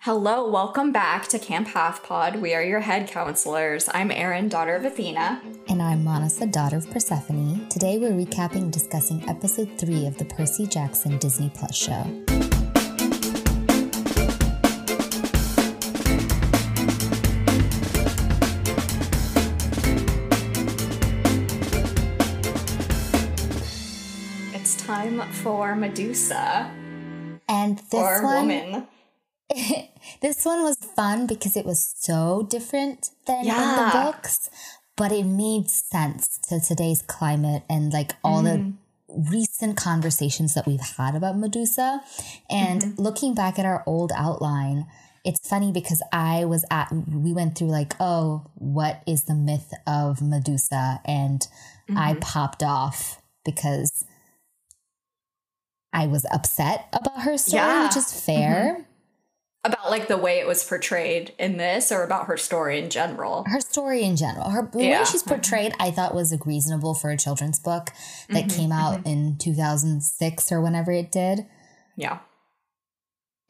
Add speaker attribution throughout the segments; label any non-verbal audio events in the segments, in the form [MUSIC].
Speaker 1: Hello, welcome back to Camp Half Pod. We are your head counselors. I'm Erin, daughter of Athena.
Speaker 2: And I'm Manasa, daughter of Persephone. Today we're recapping and discussing episode 3 of the Percy Jackson Disney Plus show.
Speaker 1: It's time for Medusa.
Speaker 2: And this
Speaker 1: or
Speaker 2: one
Speaker 1: woman. [LAUGHS]
Speaker 2: this one was fun because it was so different than in the books, but it made sense to today's climate and like all the mm-hmm. recent conversations that we've had about Medusa. And mm-hmm. looking back at our old outline, it's funny because I was at, we went through like, oh, what is the myth of Medusa? And I mm-hmm. popped off because I was upset about her story,
Speaker 1: Yeah.
Speaker 2: which is fair.
Speaker 1: About like the way it was portrayed in this or about her story in general.
Speaker 2: her story in general, her the
Speaker 1: Yeah.
Speaker 2: way she's portrayed, I thought was reasonable for a children's book that
Speaker 1: Mm-hmm,
Speaker 2: came out in 2006 or whenever it did.
Speaker 1: Yeah.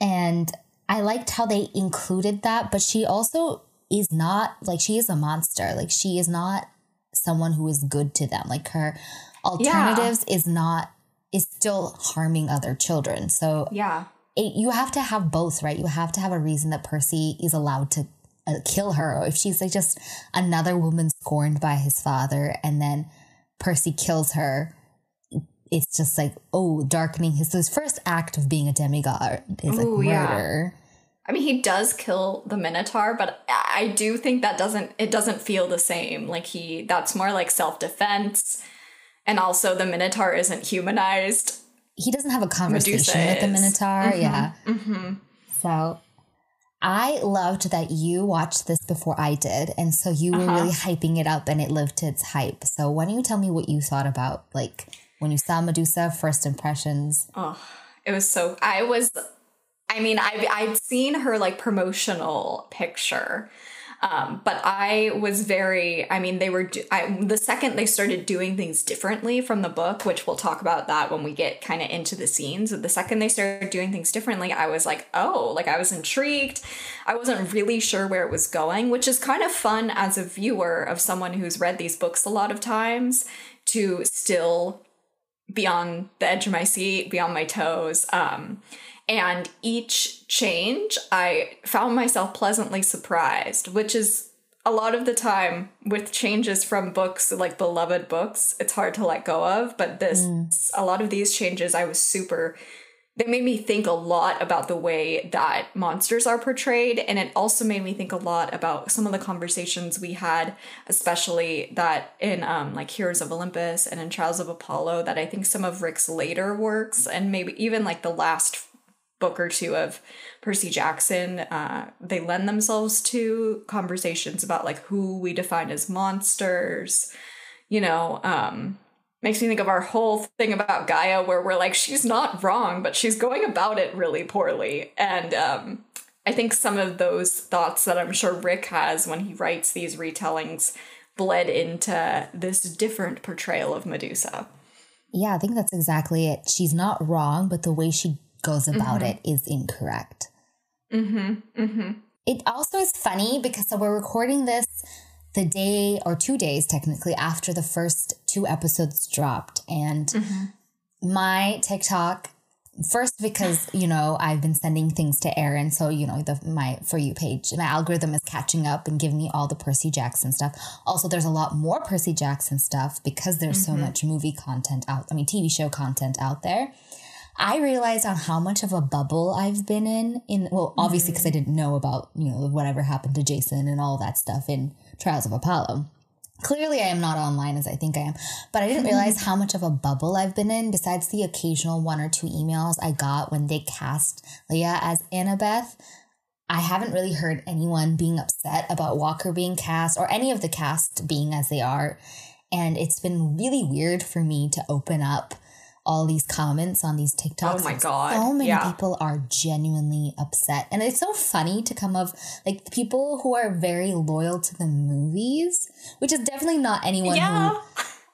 Speaker 2: And I liked how they included that, but she also is not like she is a monster. Like she is not someone who is good to them. Like her alternatives is not is still harming other children. So
Speaker 1: Yeah.
Speaker 2: It, you have to have both, right? You have to have a reason that Percy is allowed to uh, kill her. Or if she's like just another woman scorned by his father, and then Percy kills her, it's just like oh, darkening his so his first act of being a demigod is like
Speaker 1: Ooh, yeah.
Speaker 2: murder.
Speaker 1: I mean, he does kill the Minotaur, but I do think that doesn't it doesn't feel the same. Like he that's more like self-defense. And also the Minotaur isn't humanized.
Speaker 2: He doesn't have a conversation with the. Minotaur. Yeah.
Speaker 1: Mm-hmm.
Speaker 2: So I loved that you watched this before I did. And so you were
Speaker 1: Uh-huh.
Speaker 2: really hyping it up and it lived to its hype. So why don't you tell me what you thought about like when you saw Medusa, first impressions?
Speaker 1: Oh, it was so. I was. I mean, I I'd seen her like promotional picture, um, but I was very. I mean, they were. Do, I, the second they started doing things differently from the book, which we'll talk about that when we get kind of into the scenes. The second they started doing things differently, I was like, oh, like I was intrigued. I wasn't really sure where it was going, which is kind of fun as a viewer of someone who's read these books a lot of times to still be on the edge of my seat, be on my toes. Um, and each change, I found myself pleasantly surprised, which is a lot of the time with changes from books, like beloved books, it's hard to let go of. But this, a lot of these changes, I was super. They made me think a lot about the way that monsters are portrayed. And it also made me think a lot about some of the conversations we had, especially that in um, like Heroes of Olympus and in Trials of Apollo, that I think some of Rick's later works and maybe even like the last book or two of Percy Jackson, uh, they lend themselves to conversations about like who we define as monsters, you know, um, makes me think of our whole thing about Gaia where we're like, she's not wrong, but she's going about it really poorly. And um, I think some of those thoughts that I'm sure Rick has when he writes these retellings bled into this different portrayal of Medusa.
Speaker 2: Yeah, I think that's exactly it. She's not wrong, but the way she goes about it is incorrect.
Speaker 1: Mm-hmm. Mm-hmm.
Speaker 2: It also is funny because so we're recording this the day or two days technically after the first two episodes dropped. And my TikTok, first because, [LAUGHS] you know, I've been sending things to Erin. So, you know, the my for you page, my algorithm is catching up and giving me all the Percy Jackson stuff. Also, there's a lot more Percy Jackson stuff because there's so much movie content out, I mean, TV show content out there. I realized on how much of a bubble I've been in. In well, obviously because I mm-hmm. didn't know about you know whatever happened to Jason and all that stuff in Trials of Apollo. Clearly, I am not online as I think I am, but I didn't mm-hmm. realize how much of a bubble I've been in. Besides the occasional one or two emails I got when they cast Leah as Annabeth, I haven't really heard anyone being upset about Walker being cast or any of the cast being as they are. And it's been really weird for me to open up all these comments on these TikToks.
Speaker 1: Oh my god.
Speaker 2: So many
Speaker 1: yeah.
Speaker 2: people are genuinely upset. And it's so funny to come of like people who are very loyal to the movies, which is definitely not anyone
Speaker 1: Yeah.
Speaker 2: who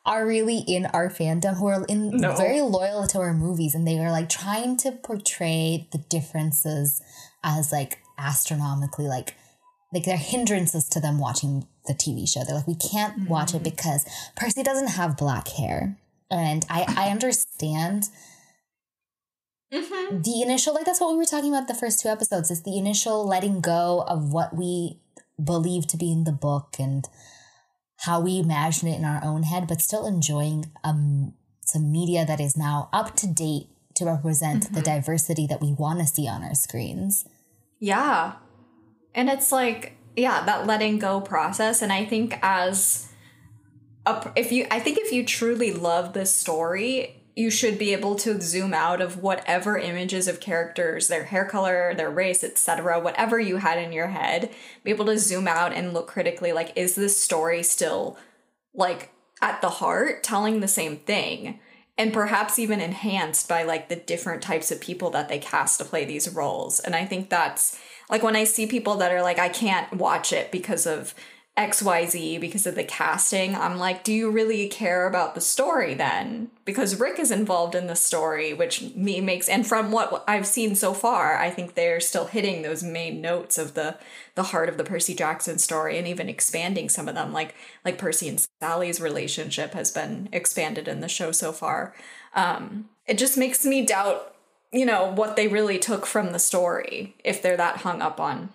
Speaker 2: are really in our fandom who are in
Speaker 1: No.
Speaker 2: very loyal to our movies and they are like trying to portray the differences as like astronomically like like they're hindrances to them watching the TV show. They're like, we can't watch it mm. because Percy doesn't have black hair. And I, I understand
Speaker 1: Mhm.
Speaker 2: the initial like that's what we were talking about the first two episodes is the initial letting go of what we believe to be in the book and how we imagine it in our own head but still enjoying um some media that is now up to date to represent the diversity that we want to see on our screens
Speaker 1: Yeah. And it's like, yeah, that letting go process. And I think as if you, I think if you truly love this story, you should be able to zoom out of whatever images of characters, their hair color, their race, etc., whatever you had in your head, be able to zoom out and look critically like, is this story still like at the heart telling the same thing? and perhaps even enhanced by like the different types of people that they cast to play these roles. And I think that's like when I see people that are like, I can't watch it because of XYZ, because of the casting, I'm like, do you really care about the story then? Because Rick is involved in the story, which me makes, and from what I've seen so far, I think they're still hitting those main notes of the the heart of the Percy Jackson story and even expanding some of them like like Percy and Sally's relationship has been expanded in the show so far. Um it just makes me doubt, you know, what they really took from the story if they're that hung up on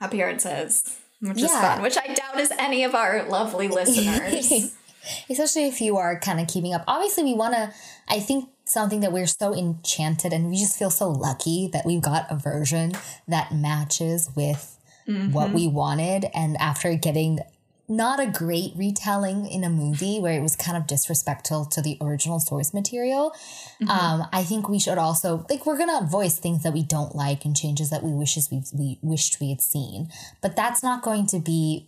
Speaker 1: appearances, which is
Speaker 2: Yeah.
Speaker 1: fun, which I doubt is any of our lovely listeners. [LAUGHS]
Speaker 2: especially if you are kind of keeping up obviously we want to i think something that we're so enchanted and we just feel so lucky that we've got a version that matches with mm-hmm. what we wanted and after getting not a great retelling in a movie where it was kind of disrespectful to the original source material um, i think we should also like we're gonna voice things that we don't like and changes that we wishes we, we wished we had seen but that's not going to be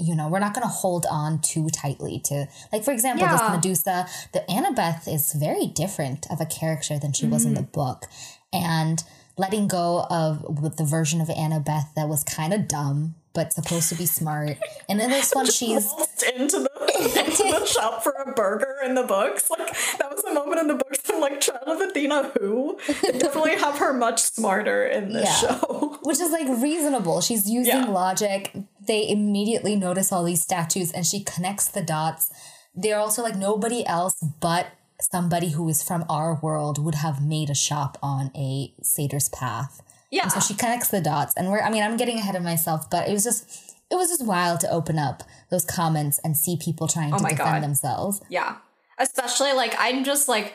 Speaker 2: you know, we're not going to hold on too tightly to, like, for example, this Medusa, the Annabeth is very different of a character than she was in the
Speaker 1: Mm-hmm.
Speaker 2: book. And letting go of the version of Annabeth that was kind of dumb, but supposed to be smart. And in this [LAUGHS] one, she's,
Speaker 1: into the [LAUGHS] into the [LAUGHS] shop for a burger in the books. Like that was a moment in the books. I'm like, Child of Athena, who? They definitely have her much smarter in this
Speaker 2: Yeah.
Speaker 1: show.
Speaker 2: which is like reasonable. She's using
Speaker 1: Yeah.
Speaker 2: logic. They immediately notice all these statues and she connects the dots. They're also like nobody else but somebody who is from our world would have made a shop on a satyr's path.
Speaker 1: Yeah.
Speaker 2: And so she connects the dots. And we're I mean, I'm getting ahead of myself, but it was just it was just wild to open up those comments and see people trying to
Speaker 1: Oh my
Speaker 2: defend
Speaker 1: God.
Speaker 2: themselves.
Speaker 1: Yeah. Especially like I'm just like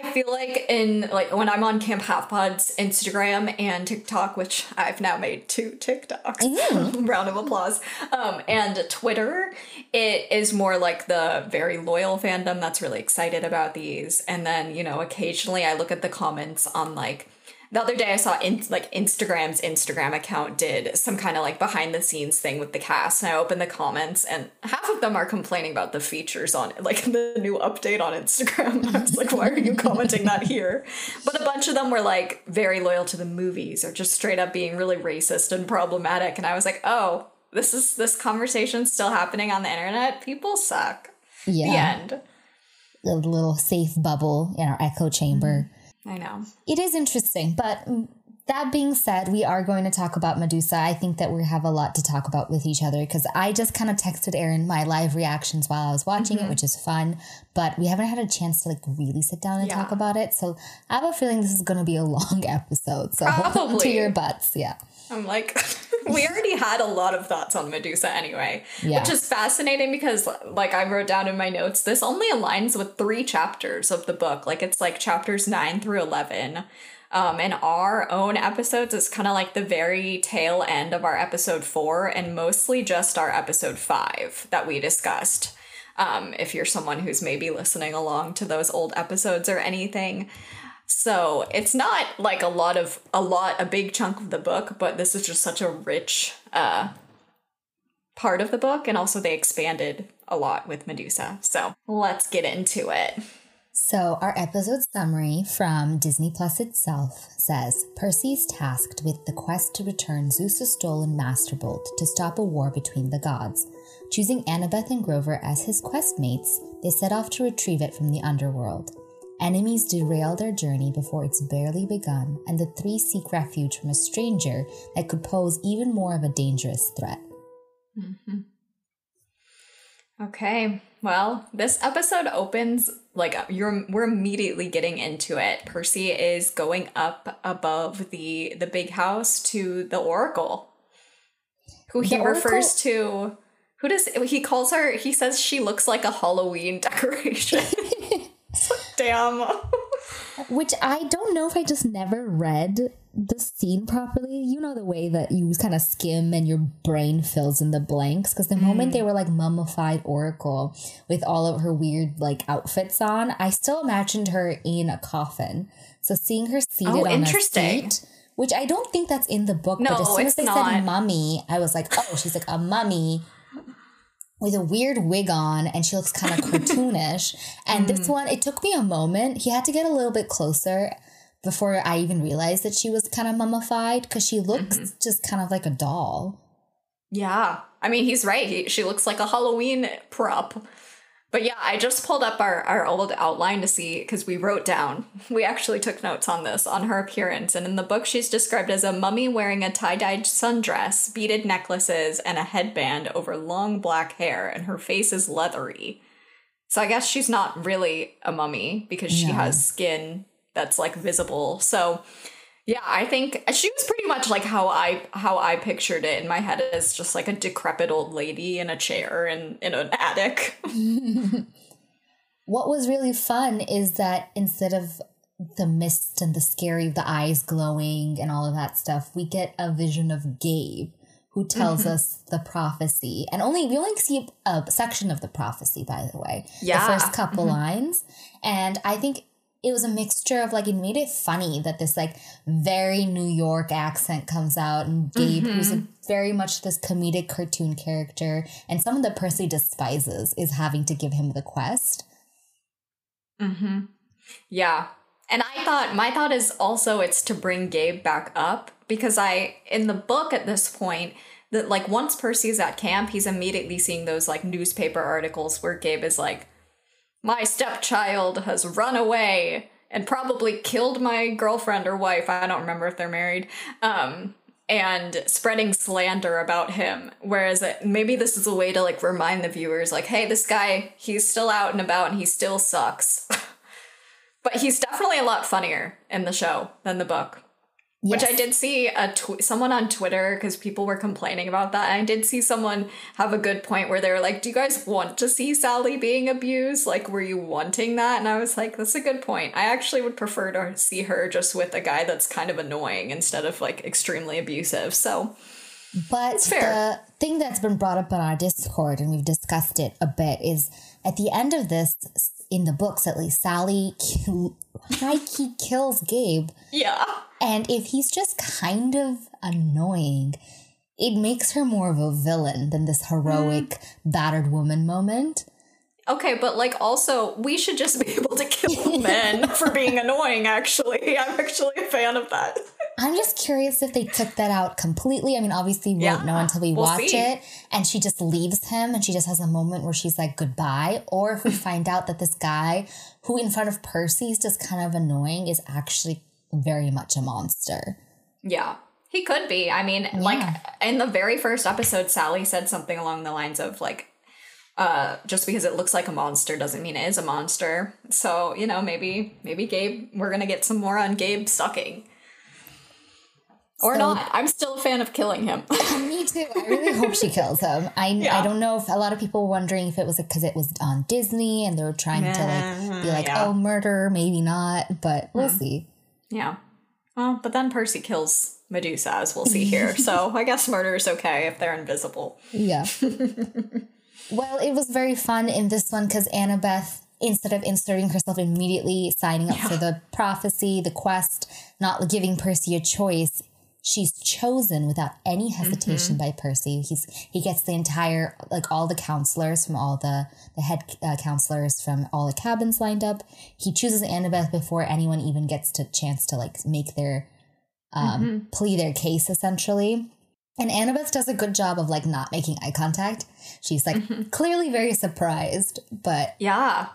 Speaker 1: I feel like in like when I'm on Camp Half Pod's Instagram and TikTok, which I've now made two TikToks. [LAUGHS] Round of applause. Um, and Twitter, it is more like the very loyal fandom that's really excited about these. And then, you know, occasionally I look at the comments on like the other day I saw in, like Instagram's Instagram account did some kind of like behind the scenes thing with the cast and I opened the comments and half of them are complaining about the features on it, like the new update on Instagram. [LAUGHS] I was like, why are you commenting that here? But a bunch of them were like very loyal to the movies or just straight up being really racist and problematic and I was like, "Oh, this is this conversation still happening on the internet. People suck."
Speaker 2: Yeah.
Speaker 1: The end.
Speaker 2: The little safe bubble in our echo chamber.
Speaker 1: I know.
Speaker 2: It is interesting, but mm, that being said, we are going to talk about Medusa. I think that we have a lot to talk about with each other because I just kind of texted Erin my live reactions while I was watching it, mm-hmm. which is fun. But we haven't had a chance to like really sit down and
Speaker 1: Yeah.
Speaker 2: talk about it. So I have a feeling this is going to be a long [LAUGHS] episode. So on [LAUGHS] to your butts. Yeah.
Speaker 1: I'm like, [LAUGHS] we already had a lot of thoughts on Medusa anyway,
Speaker 2: Yeah.
Speaker 1: which is fascinating because, like, I wrote down in my notes, this only aligns with three chapters of the book. Like, it's like chapters nine through 11. Um, and our own episodes is kind of like the very tail end of our episode four, and mostly just our episode five that we discussed. Um, if you're someone who's maybe listening along to those old episodes or anything. So it's not like a lot of a lot a big chunk of the book, but this is just such a rich uh part of the book and also they expanded a lot with Medusa. So let's get into it.
Speaker 2: So, our episode summary from Disney Plus itself says Percy is tasked with the quest to return Zeus' stolen Master Bolt to stop a war between the gods. Choosing Annabeth and Grover as his quest mates, they set off to retrieve it from the underworld. Enemies derail their journey before it's barely begun, and the three seek refuge from a stranger that could pose even more of a dangerous threat.
Speaker 1: Mm-hmm. Okay. Well, this episode opens like uh, you're we're immediately getting into it. Percy is going up above the the big house to the oracle. Who he oracle? refers to who does he calls her he says she looks like a Halloween [LAUGHS] decoration. [LAUGHS] Damn.
Speaker 2: Which I don't know if I just never read the scene properly. You know the way that you kind of skim and your brain fills in the blanks. Because the mm. moment they were like mummified Oracle with all of her weird like outfits on, I still imagined her in a coffin. So seeing her seated oh, on a seat, which I don't think that's in the book, no, but as soon as they not. said mummy, I was like, oh, she's like a mummy with a weird wig on and she looks kind of [LAUGHS] cartoonish. and mm. this one, it took me a moment. He had to get a little bit closer before I even realized that she was kind of mummified because she looks mm-hmm. just kind of like a doll.
Speaker 1: Yeah. I mean, he's right. He, she looks like a Halloween prop. But yeah, I just pulled up our, our old outline to see because we wrote down, [LAUGHS] we actually took notes on this, on her appearance. And in the book, she's described as a mummy wearing a tie dyed sundress, beaded necklaces, and a headband over long black hair, and her face is leathery. So I guess she's not really a mummy because she has skin that's like visible. So yeah, I think she was pretty much like how I how I pictured it in my head as just like a decrepit old lady in a chair in in an attic. [LAUGHS]
Speaker 2: what was really fun is that instead of the mist and the scary, the eyes glowing and all of that stuff, we get a vision of Gabe who tells mm-hmm. us the prophecy. And only we only see a section of the prophecy, by the way. Yeah. The first couple mm-hmm. lines. And I think it was a mixture of like it made it funny that this like very New York accent comes out and Gabe mm-hmm. who's a, very much this comedic cartoon character and someone that Percy despises is having to give him the quest.
Speaker 1: Mm-hmm. Yeah. And I thought my thought is also it's to bring Gabe back up because I in the book at this point that like once Percy's at camp, he's immediately seeing those like newspaper articles where Gabe is like my stepchild has run away and probably killed my girlfriend or wife. I don't remember if they're married. Um, and spreading slander about him. Whereas it, maybe this is a way to like remind the viewers, like, hey, this guy, he's still out and about and he still sucks. [LAUGHS] but he's definitely a lot funnier in the show than the book. Yes. Which I did see a tw- someone on Twitter because people were complaining about that. And I did see someone have a good point where they were like, "Do you guys want to see Sally being abused? Like, were you wanting that?" And I was like, "That's a good point. I actually would prefer to see her just with a guy that's kind of annoying instead of like extremely abusive." So,
Speaker 2: but the thing that's been brought up on our Discord, and we've discussed it a bit, is at the end of this, in the books at least, Sally high key kills Gabe.
Speaker 1: Yeah
Speaker 2: and if he's just kind of annoying, it makes her more of a villain than this heroic mm. battered woman moment.
Speaker 1: Okay, but like also, we should just be able to kill [LAUGHS] men for being annoying, actually. I'm actually a fan of that.
Speaker 2: I'm just curious if they took that out completely. I mean, obviously, we yeah, won't know until we we'll watch see. it. And she just leaves him and she just has a moment where she's like, goodbye. Or if we [LAUGHS] find out that this guy, who in front of Percy is just kind of annoying, is actually very much a monster.
Speaker 1: Yeah. He could be. I mean, yeah. like in the very first episode, Sally said something along the lines of like, uh, just because it looks like a monster doesn't mean it is a monster. So, you know, maybe maybe Gabe we're gonna get some more on Gabe sucking. Or so, not. I'm still a fan of killing him. [LAUGHS]
Speaker 2: me too. I really hope she kills him. I yeah. I don't know if a lot of people were wondering if it was because it was on Disney and they were trying to like be like, yeah. oh, murder, maybe not, but we'll mm. see.
Speaker 1: Yeah. Well, but then Percy kills Medusa, as we'll see here. so [LAUGHS] I guess murder is okay if they're invisible.
Speaker 2: Yeah. [LAUGHS] well, it was very fun in this one because Annabeth instead of inserting herself immediately, signing up yeah. for the prophecy, the quest, not giving Percy a choice, she's chosen without any hesitation mm-hmm. by Percy. He's he gets the entire like all the counselors from all the the head uh, counselors from all the cabins lined up. He chooses Annabeth before anyone even gets to chance to like make their um mm-hmm. plea their case essentially. And Annabeth does a good job of like not making eye contact. She's like mm-hmm. clearly very surprised, but
Speaker 1: yeah.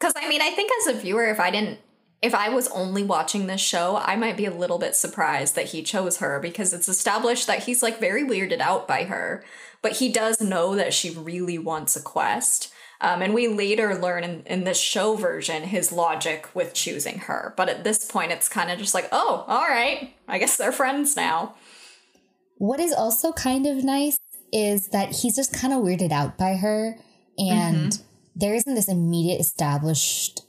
Speaker 1: Cuz I mean, I think as a viewer if I didn't if I was only watching this show, I might be a little bit surprised that he chose her because it's established that he's like very weirded out by her, but he does know that she really wants a quest. Um, and we later learn in, in this show version his logic with choosing her. But at this point, it's kind of just like, oh, all right, I guess they're friends now.
Speaker 2: What is also kind of nice is that he's just kind of weirded out by her. And mm-hmm. there isn't this immediate established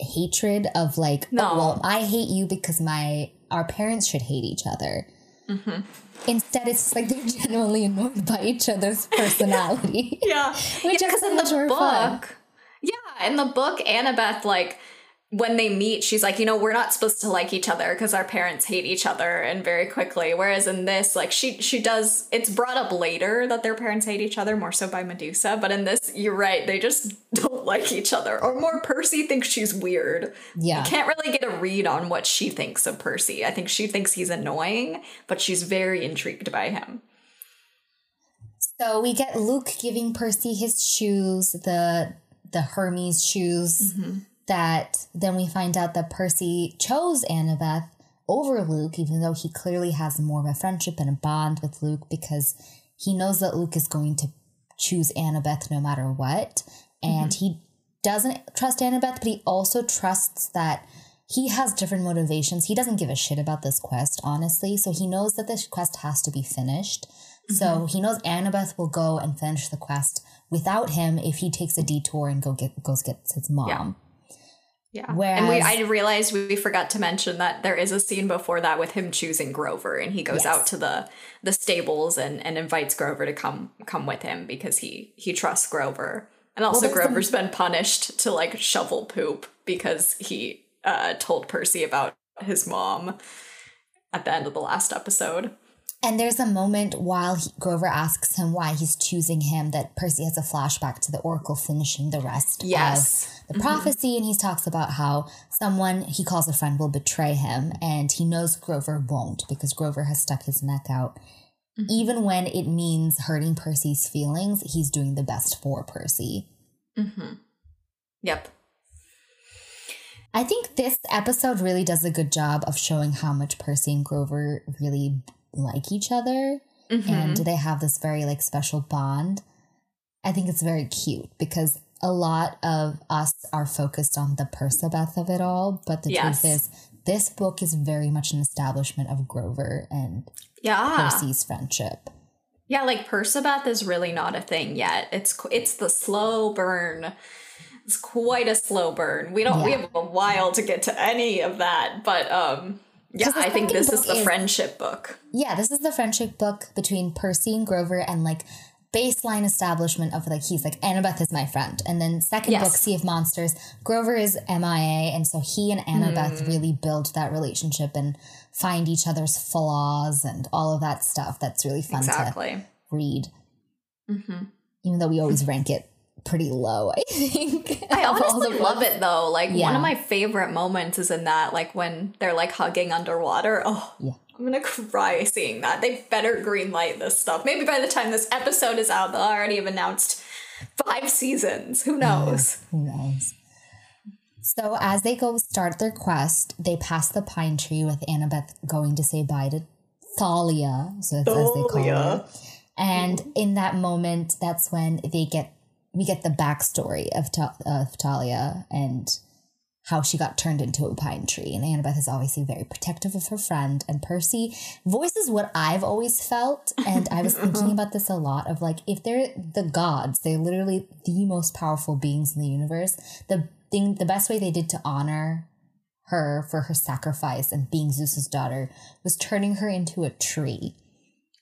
Speaker 2: hatred of like, oh, no. oh, well, I hate you because my our parents should hate each other. Mm-hmm. Instead, it's like they're [LAUGHS] genuinely annoyed by each other's [LAUGHS] personality.
Speaker 1: yeah, [LAUGHS]
Speaker 2: which
Speaker 1: yeah,
Speaker 2: is
Speaker 1: in the book. Fun. Yeah, in the book, Annabeth like when they meet, she's like, you know, we're not supposed to like each other because our parents hate each other and very quickly. Whereas in this, like she she does it's brought up later that their parents hate each other, more so by Medusa. But in this, you're right, they just [LAUGHS] don't like each other. Or more Percy thinks she's weird.
Speaker 2: Yeah.
Speaker 1: You can't really get a read on what she thinks of Percy. I think she thinks he's annoying, but she's very intrigued by him.
Speaker 2: So we get Luke giving Percy his shoes, the the Hermes shoes. Mm-hmm that then we find out that Percy chose Annabeth over Luke, even though he clearly has more of a friendship and a bond with Luke because he knows that Luke is going to choose Annabeth no matter what. And mm-hmm. he doesn't trust Annabeth, but he also trusts that he has different motivations. He doesn't give a shit about this quest, honestly. So he knows that this quest has to be finished. Mm-hmm. So he knows Annabeth will go and finish the quest without him if he takes a detour and go get goes gets his mom. Yeah.
Speaker 1: Yeah. Whereas, and we I realized we forgot to mention that there is a scene before that with him choosing Grover and he goes yes. out to the the stables and and invites Grover to come come with him because he he trusts Grover. And also well, Grover's some... been punished to like shovel poop because he uh told Percy about his mom at the end of the last episode.
Speaker 2: And there's a moment while he, Grover asks him why he's choosing him that Percy has a flashback to the Oracle finishing the rest yes. of the mm-hmm. prophecy. And he talks about how someone he calls a friend will betray him. And he knows Grover won't because Grover has stuck his neck out. Mm-hmm. Even when it means hurting Percy's feelings, he's doing the best for Percy.
Speaker 1: Mm-hmm. Yep.
Speaker 2: I think this episode really does a good job of showing how much Percy and Grover really like each other mm-hmm. and they have this very like special bond. I think it's very cute because a lot of us are focused on the Percabeth of it all, but the yes. truth is this book is very much an establishment of Grover and
Speaker 1: yeah.
Speaker 2: Percy's friendship.
Speaker 1: Yeah, like Percabeth is really not a thing yet. It's it's the slow burn. It's quite a slow burn. We don't yeah. we have a while to get to any of that, but um yeah, I think this is the is, friendship book.
Speaker 2: Yeah, this is the friendship book between Percy and Grover and like baseline establishment of like he's like Annabeth is my friend. And then second yes. book, Sea of Monsters, Grover is MIA. And so he and Annabeth mm. really build that relationship and find each other's flaws and all of that stuff. That's really fun exactly. to read. Mm-hmm. Even though we always rank it pretty low, I think. [LAUGHS]
Speaker 1: I honestly love it though. Like yeah. one of my favorite moments is in that, like when they're like hugging underwater. Oh, yeah. I'm gonna cry seeing that. They better greenlight this stuff. Maybe by the time this episode is out, they'll already have announced five seasons. Who knows?
Speaker 2: Yeah, who knows? So as they go start their quest, they pass the pine tree with Annabeth going to say bye to Thalia, so that's as they call her. And in that moment, that's when they get we get the backstory of, Ta- of Thalia and how she got turned into a pine tree. And Annabeth is obviously very protective of her friend. And Percy voices what I've always felt. And I was [LAUGHS] thinking about this a lot of like, if they're the gods, they're literally the most powerful beings in the universe. The thing, the best way they did to honor her for her sacrifice and being Zeus's daughter was turning her into a tree.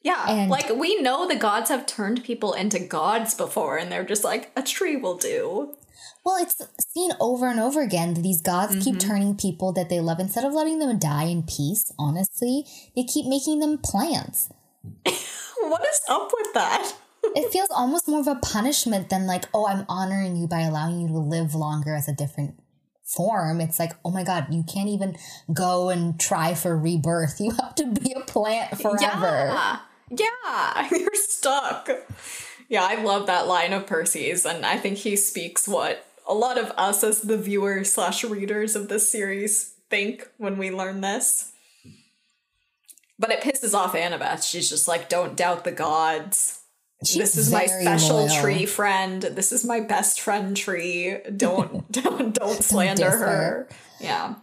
Speaker 1: Yeah,
Speaker 2: And-
Speaker 1: like we know the gods have turned people into gods before, and they're just like a tree will do.
Speaker 2: Well, it's seen over and over again that these gods keep
Speaker 1: Mm-hmm.
Speaker 2: turning people that they love instead of letting them die in peace. Honestly, they keep making them plants. [LAUGHS]
Speaker 1: What is up with that? [LAUGHS]
Speaker 2: it feels almost more of a punishment than like, oh, I'm honoring you by allowing you to live longer as a different form. It's like, oh my God, you can't even go and try for rebirth. [LAUGHS] You have to be a plant forever.
Speaker 1: Yeah, yeah, [LAUGHS] you're stuck. Yeah, I love that line of Percy's, and I think he speaks what a lot of us as the viewers slash readers of this series think when we learn this. But it pisses off Annabeth. She's just like, "Don't doubt the gods."
Speaker 2: She's
Speaker 1: this is my special
Speaker 2: loyal.
Speaker 1: tree friend. This is my best friend tree. Don't [LAUGHS] don't don't slander her. Yeah.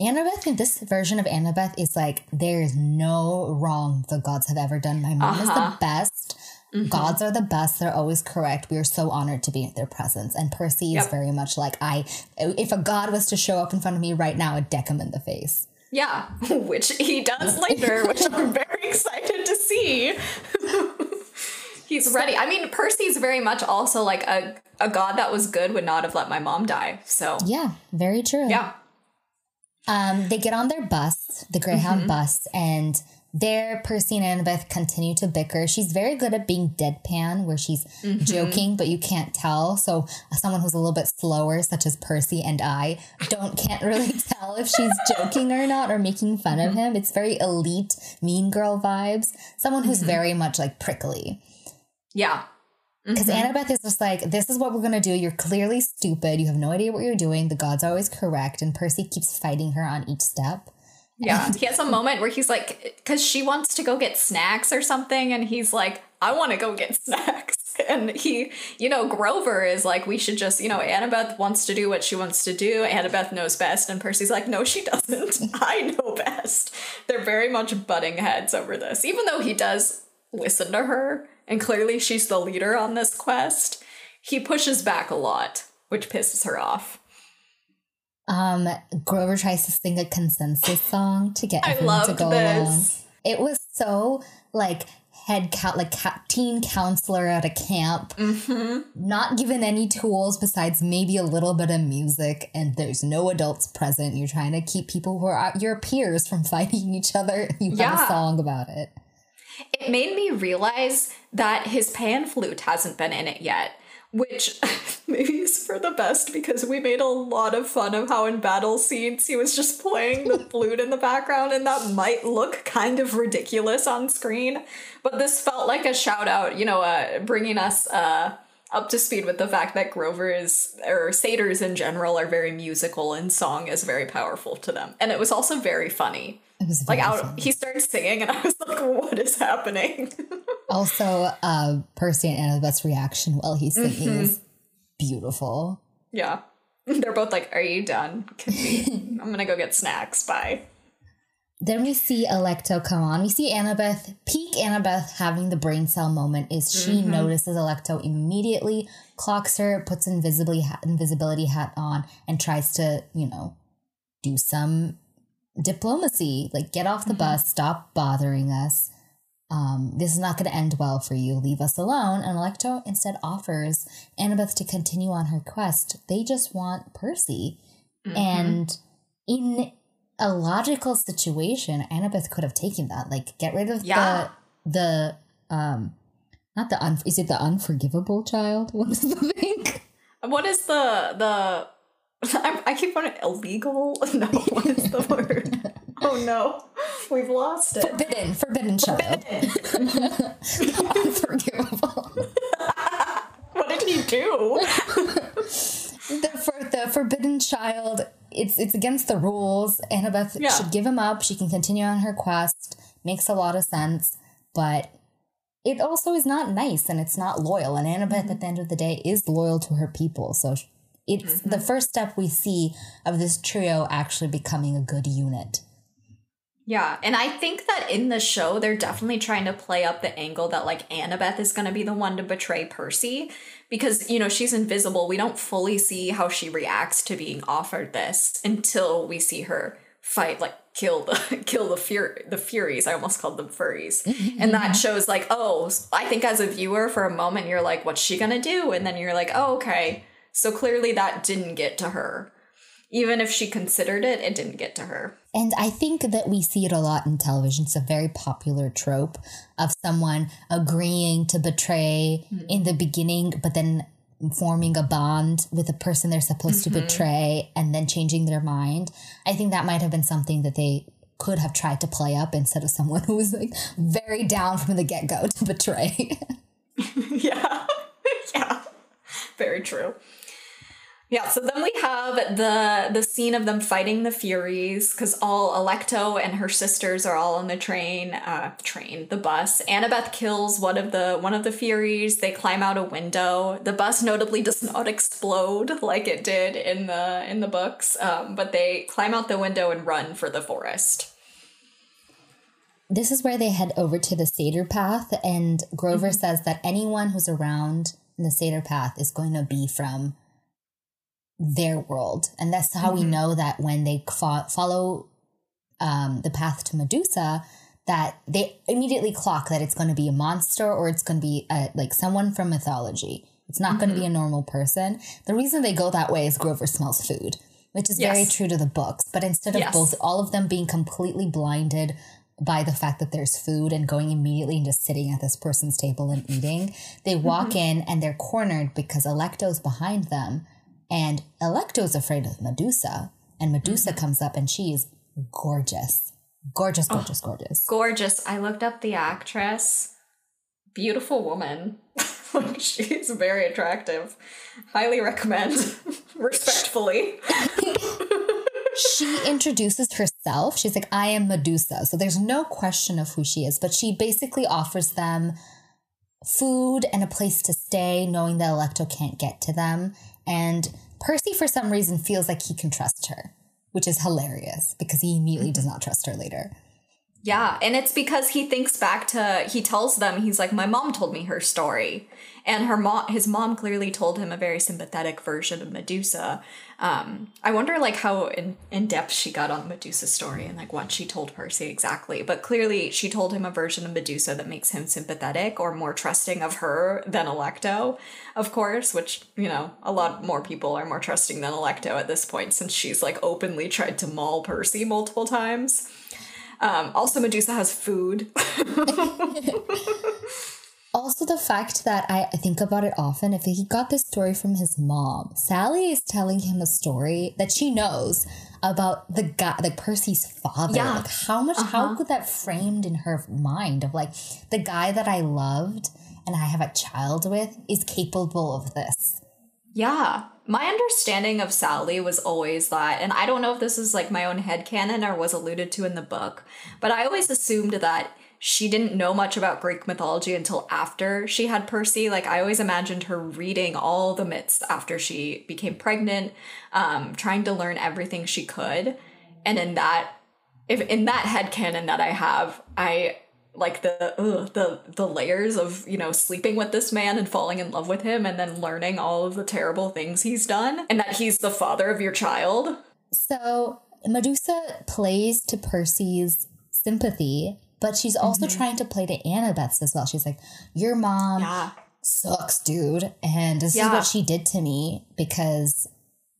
Speaker 2: Annabeth in this version of Annabeth is like, there is no wrong the gods have ever done. My mom is
Speaker 1: Uh-huh.
Speaker 2: the best.
Speaker 1: Mm-hmm.
Speaker 2: Gods are the best. They're always correct. We are so honored to be in their presence. And Percy is very much like, I, if a god was to show up in front of me right now, I'd deck him in the face.
Speaker 1: Yeah, [LAUGHS] which he does later, [LAUGHS] which I'm very excited to see. [LAUGHS] He's ready. I mean, Percy's very much also like a, a god that was good would not have let my mom die. So,
Speaker 2: Yeah, very true.
Speaker 1: yeah.
Speaker 2: Um, they get on their bus, the Greyhound
Speaker 1: Mm-hmm.
Speaker 2: bus, and there Percy and Annabeth continue to bicker. She's very good at being deadpan, where she's
Speaker 1: Mm-hmm.
Speaker 2: joking, but you can't tell. So someone who's a little bit slower, such as Percy and I, don't can't really [LAUGHS] tell if she's joking or not or making fun
Speaker 1: Mm-hmm.
Speaker 2: of him. It's very elite, mean girl vibes. Someone who's
Speaker 1: Mm-hmm.
Speaker 2: very much like prickly.
Speaker 1: Yeah.
Speaker 2: Because mm-hmm. Annabeth is just like, this is what we're gonna do. You're clearly stupid. You have no idea what you're doing. The gods are always correct, and Percy keeps fighting her on each step.
Speaker 1: Yeah. He has a moment where he's like, because she wants to go get snacks or something, and he's like, I want to go get [LAUGHS] snacks. And he, you know, Grover is like, we should just, you know, Annabeth wants to do what she wants to do. Annabeth knows best. And Percy's like, no, she [LAUGHS] doesn't. I know best. They're very much butting heads over this, even though he does listen to her. And clearly she's the leader on this quest. He pushes back a lot, which pisses her off.
Speaker 2: Um, Grover tries to sing a consensus song to get everyone to go
Speaker 1: this.
Speaker 2: along. It was so like head count like teen counselor at a camp,
Speaker 1: Mm-hmm.
Speaker 2: not given any tools besides maybe a little bit of music, and there's no adults present. You're trying to keep people who are your peers from [LAUGHS] fighting each other. You have
Speaker 1: Yeah.
Speaker 2: a song about it.
Speaker 1: It made me realize that his pan flute hasn't been in it yet, which [LAUGHS] maybe is for the best because we made a lot of fun of how in battle scenes he was just playing the [LAUGHS] flute in the background, and that might look kind of ridiculous on screen. But this felt like a shout out, you know, uh, bringing us uh, up to speed with the fact that Grover is, or satyrs in general, are very musical and song is very powerful to them. And it was also very funny.
Speaker 2: It was
Speaker 1: Like out,
Speaker 2: fun.
Speaker 1: he started singing, and I was like, "What is happening?" [LAUGHS]
Speaker 2: Also, uh, Percy and Annabeth's reaction while he's singing
Speaker 1: Mm-hmm.
Speaker 2: is beautiful.
Speaker 1: yeah, [LAUGHS] they're both like, "Are you done? [LAUGHS] I'm gonna go get snacks." Bye.
Speaker 2: Then we see Alecto come on. We see Annabeth, peak Annabeth having the brain cell moment is she
Speaker 1: Mm-hmm.
Speaker 2: notices Alecto immediately, clocks her, puts invisibly ha- invisibility hat on, and tries to, you know, do some diplomacy. Like, get off the
Speaker 1: Mm-hmm.
Speaker 2: bus, stop bothering us. Um, this is not going to end well for you. Leave us alone. And Alecto instead offers Annabeth to continue on her quest. They just want Percy.
Speaker 1: Mm-hmm.
Speaker 2: And in a logical situation, Annabeth could have taken that. Like, get rid of
Speaker 1: Yeah.
Speaker 2: the the um, not the un. Is it the unforgivable child? [LAUGHS] What is the thing?
Speaker 1: What is the the? [LAUGHS] I, I keep on it illegal. [LAUGHS] No, what is the word? Oh no, we've lost it.
Speaker 2: Forbidden, forbidden child. unforgivable.
Speaker 1: What did he do?
Speaker 2: the for the forbidden child. It's it's against the rules. Annabeth
Speaker 1: Yeah.
Speaker 2: should give him up. She can continue on her quest. Makes a lot of sense, but it also is not nice and it's not loyal. And Annabeth, at mm-hmm. the end of the day, is loyal to her people. So it's mm-hmm. the first step we see of this trio actually becoming a good unit.
Speaker 1: Yeah, and I think that in the show they're definitely trying to play up the angle that like Annabeth is going to be the one to betray Percy because you know she's invisible. We don't fully see how she reacts to being offered this until we see her fight like kill the [LAUGHS] kill the fear the furies. I almost called them furries. And that [LAUGHS] shows like oh i think as a viewer for a moment you're like what's she gonna do? And then you're like oh okay. So clearly that didn't get to her. Even if she considered it it didn't get to her
Speaker 2: And I think that we see it a lot in television. It's a very popular trope of someone agreeing to betray mm-hmm. in the beginning, but then forming a bond with the person they're supposed to mm-hmm. betray and then changing their mind. I think that might have been something that they could have tried to play up instead of someone who was like very down from the get go to betray. [LAUGHS] [LAUGHS]
Speaker 1: yeah [LAUGHS] yeah very true yeah so then we have the the scene of them fighting the furies because all Alecto and her sisters are all on the train uh train the bus. Annabeth kills one of the one of the furies. They climb out a window. The bus notably does not explode like it did in the in the books um, but they climb out the window and run for the forest.
Speaker 2: This is where they head over to the satyr path, and Grover says that anyone who's around in the satyr path is going to be from their world. And that's how we mm-hmm. know that when they fo- follow um, the path to Medusa, that they immediately clock that it's going to be a monster or it's going to be a, like someone from mythology. It's not going to be mm-hmm. a normal person. The reason they go that way is Grover smells food, which is very true to the books. But instead of
Speaker 1: Yes.
Speaker 2: both, all of them being completely blinded by the fact that there's food and going immediately and just sitting at this person's table and eating, they walk mm-hmm. in and they're cornered because Alecto's behind them. And Alecto's afraid of Medusa. And Medusa mm-hmm. comes up and she is gorgeous. Gorgeous, oh, gorgeous, gorgeous.
Speaker 1: gorgeous. I looked up the actress. Beautiful woman. [LAUGHS] she's very attractive. Highly recommend. [LAUGHS] Respectfully.
Speaker 2: she introduces herself. She's like, I am Medusa. So there's no question of who she is, but she basically offers them food and a place to stay, knowing that Electo can't get to them. And Percy, for some reason, feels like he can trust her, which is hilarious because he immediately does mm-hmm. not trust her later.
Speaker 1: Yeah, and it's because he thinks back to he tells them he's like my mom told me her story, and her mom his mom clearly told him a very sympathetic version of Medusa. Um, I wonder like how in, in depth she got on Medusa's story and like what she told Percy exactly. But clearly she told him a version of Medusa that makes him sympathetic or more trusting of her than Alecto, of course. Which you know a lot more people are more trusting than Alecto at this point since she's like openly tried to maul Percy multiple times. Um, also, Medusa has food. [LAUGHS]
Speaker 2: Also, the fact that I think about it often, if he got this story from his mom, Sally is telling him a story that she knows about the guy, like Percy's father.
Speaker 1: Yeah.
Speaker 2: Like, how much, how could that framed in her mind of like the guy that I loved and I have a child with is capable of this?
Speaker 1: yeah. My understanding of Sally was always that, and I don't know if this is like my own head headcanon or was alluded to in the book, but I always assumed that she didn't know much about Greek mythology until after she had Percy. Like, I always imagined her reading all the myths after she became pregnant, um, trying to learn everything she could. And in that, if in that head headcanon that I have, I like the ugh, the the layers of you know sleeping with this man and falling in love with him and then learning all of the terrible things he's done and that he's the father of your child
Speaker 2: So Medusa plays to Percy's sympathy, but she's also mm-hmm. trying to play to Annabeth's as well. She's like, Your mom
Speaker 1: yeah
Speaker 2: sucks, dude. And this is what she did to me because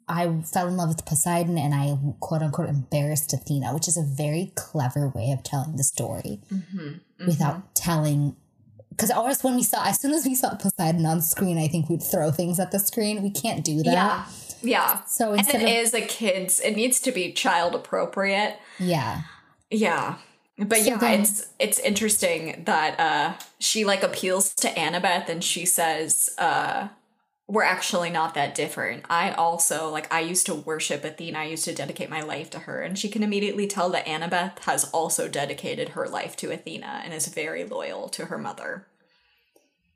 Speaker 2: I fell in love with Poseidon and I quote unquote embarrassed Athena, which is a very clever way of telling the story without telling. Because always when we saw, as soon as we saw Poseidon on screen, I think we'd throw things at the screen. We can't do that.
Speaker 1: yeah yeah
Speaker 2: So
Speaker 1: and
Speaker 2: instead
Speaker 1: it
Speaker 2: of
Speaker 1: is a kid's it needs to be child appropriate
Speaker 2: yeah,
Speaker 1: Yeah. But
Speaker 2: So
Speaker 1: yeah,
Speaker 2: then-
Speaker 1: it's it's interesting that uh she like appeals to Annabeth and she says uh we're actually not that different. I also like I used to worship Athena. I used to dedicate my life to her and she can immediately tell that Annabeth has also dedicated her life to Athena and is very loyal to her mother.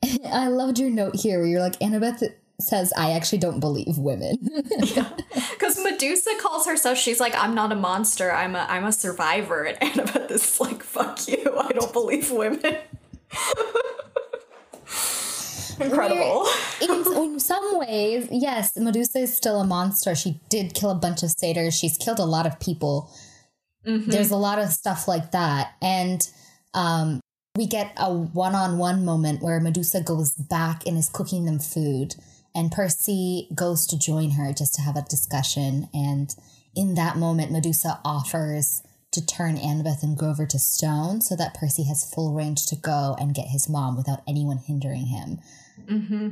Speaker 1: [LAUGHS]
Speaker 2: I loved your note here where you're like Annabeth says, "I actually don't believe women." [LAUGHS]
Speaker 1: Cuz Medusa calls herself she's like I'm not a monster. I'm a I'm a survivor and Annabeth is like fuck you. I don't believe women. [LAUGHS] Incredible.
Speaker 2: in, in some ways, yes, Medusa is still a monster. She did kill a bunch of satyrs. She's killed a lot of people Mm-hmm. There's a lot of stuff like that. And um, we get a one on one moment where Medusa goes back and is cooking them food. And Percy goes to join her just to have a discussion. And in that moment, Medusa offers to turn Annabeth and Grover to stone so that Percy has full range to go and get his mom without anyone hindering him. Mm-hmm.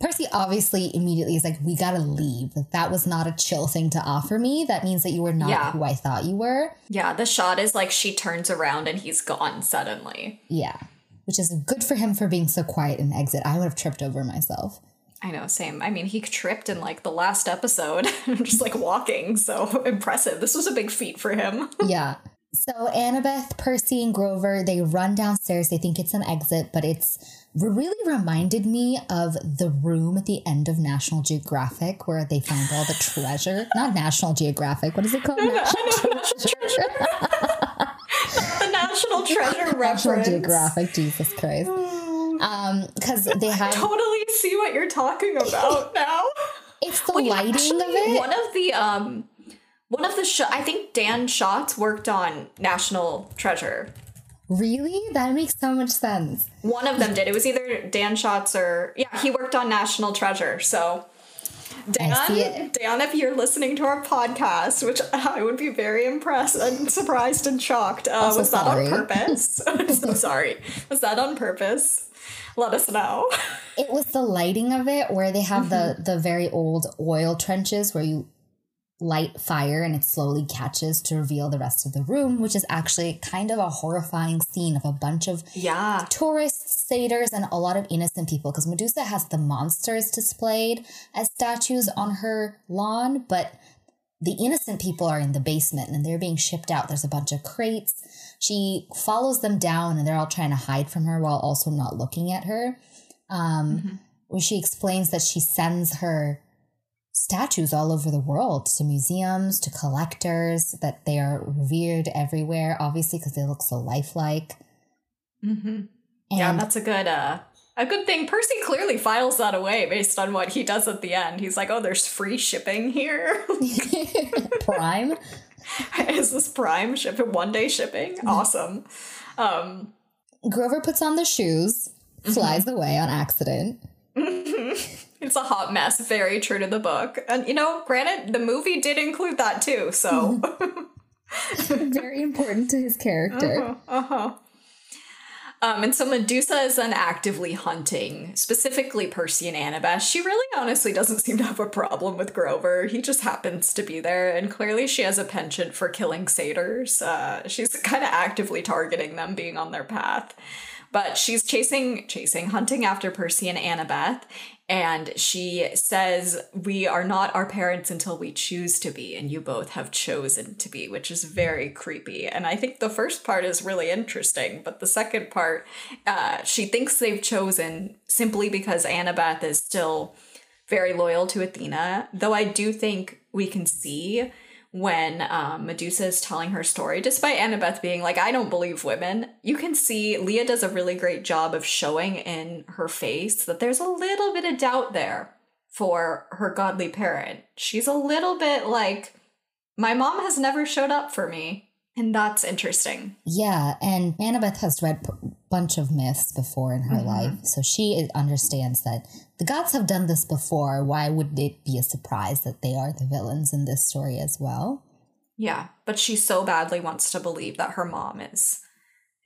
Speaker 2: Percy obviously immediately is like, we gotta leave. Like, that was not a chill thing to offer me. That means that you were not yeah. who I thought you were.
Speaker 1: Yeah, the shot is like she turns around and he's gone suddenly.
Speaker 2: Yeah, which is good for him for being so quiet and exit. I would have tripped over myself.
Speaker 1: I know, same. I mean, he tripped in like the last episode, [LAUGHS] just like walking. So [LAUGHS] impressive. This was a big feat for him. [LAUGHS]
Speaker 2: yeah. So Annabeth, Percy, and Grover, they run downstairs. They think it's an exit, but it's really reminded me of the room at the end of National Geographic where they find all the treasure. Not National Geographic. What is it called? [LAUGHS] National
Speaker 1: Treasure. the National Treasure [LAUGHS] reference. National
Speaker 2: Geographic. Jesus Christ. [SIGHS] Um, because they have
Speaker 1: I totally see what you're talking about [LAUGHS] now.
Speaker 2: It's the Wait, lighting actually, of it.
Speaker 1: One of the um one of the sh- I think Dan Shotz worked on National Treasure.
Speaker 2: Really? That makes so much sense.
Speaker 1: One of them did. It was either Dan Shotz or yeah, he worked on National Treasure. So Dan, Dan, if you're listening to our podcast, which I would be very impressed and surprised and shocked, uh, was sorry. that on purpose? I'm [LAUGHS] [LAUGHS] so sorry. Was that on purpose? Let us know.
Speaker 2: It was the lighting of it, where they have mm-hmm. the the very old oil trenches where you light fire and it slowly catches to reveal the rest of the room, which is actually kind of a horrifying scene of a bunch of
Speaker 1: yeah
Speaker 2: tourists, satyrs, and a lot of innocent people. Because Medusa has the monsters displayed as statues on her lawn, but the innocent people are in the basement and they're being shipped out. There's a bunch of crates. She follows them down and they're all trying to hide from her while also not looking at her. Um, mm-hmm. Where she explains that she sends her statues all over the world to museums, to collectors, that they are revered everywhere, obviously, because they look so lifelike.
Speaker 1: Mm-hmm. yeah, that's a good uh a good thing. Percy clearly files that away based on what he does at the end. He's like, "Oh, there's free shipping here." [LAUGHS] [LAUGHS]
Speaker 2: Prime. [LAUGHS]
Speaker 1: Is this Prime shipping? One day shipping? Mm-hmm. Awesome. Um,
Speaker 2: Grover puts on the shoes, flies mm-hmm. away on accident.
Speaker 1: It's a hot mess, very true to the book. And you know, granted, the movie did include that too, so [LAUGHS]
Speaker 2: very important to his character.
Speaker 1: Uh-huh. uh-huh. Um, and so Medusa is then actively hunting, specifically Percy and Annabeth. She really honestly doesn't seem to have a problem with Grover. He just happens to be there, and clearly she has a penchant for killing satyrs. Uh, she's kind of actively targeting them being on their path. But she's chasing, chasing, hunting after Percy and Annabeth, and she says, We are not our parents until we choose to be, and you both have chosen to be, which is very creepy. And I think the first part is really interesting, but the second part, uh, she thinks they've chosen simply because Annabeth is still very loyal to Athena, though I do think we can see when um, Medusa is telling her story, despite Annabeth being like, I don't believe women, you can see Leah does a really great job of showing in her face that there's a little bit of doubt there for her godly parent. She's a little bit like, my mom has never showed up for me. And that's interesting.
Speaker 2: Yeah, and Annabeth has read bunch of myths before in her mm-hmm. life, so she understands that the gods have done this before. Why would it be a surprise that they are the villains in this story as well?
Speaker 1: Yeah, but she so badly wants to believe that her mom is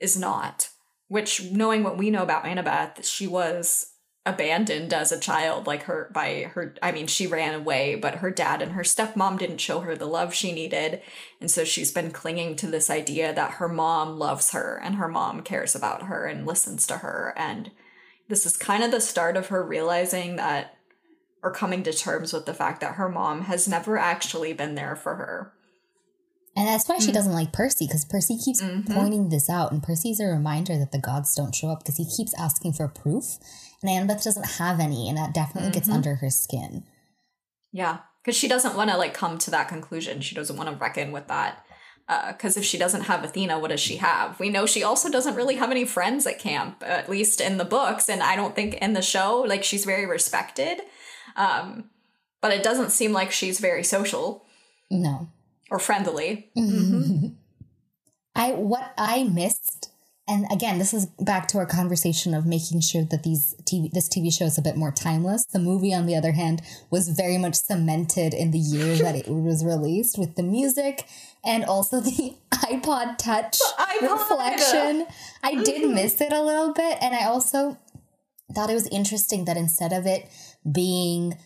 Speaker 1: is not. Which, knowing what we know about Annabeth, she was abandoned as a child like her by her i mean she ran away but her dad and her stepmom didn't show her the love she needed. And so she's been clinging to this idea that her mom loves her and her mom cares about her and listens to her. And this is kind of the start of her realizing that or coming to terms with the fact that her mom has never actually been there for her
Speaker 2: and that's why she mm. doesn't like Percy, because Percy keeps mm-hmm. pointing this out. And Percy's a reminder that the gods don't show up because he keeps asking for proof. And Annabeth doesn't have any, and that definitely mm-hmm. gets under her skin.
Speaker 1: Yeah, because she doesn't want to like come to that conclusion. She doesn't want to reckon with that. Because uh, if she doesn't have Athena, what does she have? We know she also doesn't really have any friends at camp, at least in the books. And I don't think in the show, like, she's very respected. Um, but it doesn't seem like she's very social.
Speaker 2: No.
Speaker 1: Or friendly. Mm-hmm. [LAUGHS]
Speaker 2: I what I missed, and again, this is back to our conversation of making sure that these TV this TV show is a bit more timeless. The movie, on the other hand, was very much cemented in the year [LAUGHS] that it was released with the music and also [LAUGHS] the iPod Touch
Speaker 1: iPod.
Speaker 2: reflection. I did mm-hmm. miss it a little bit, and I also thought it was interesting that instead of it being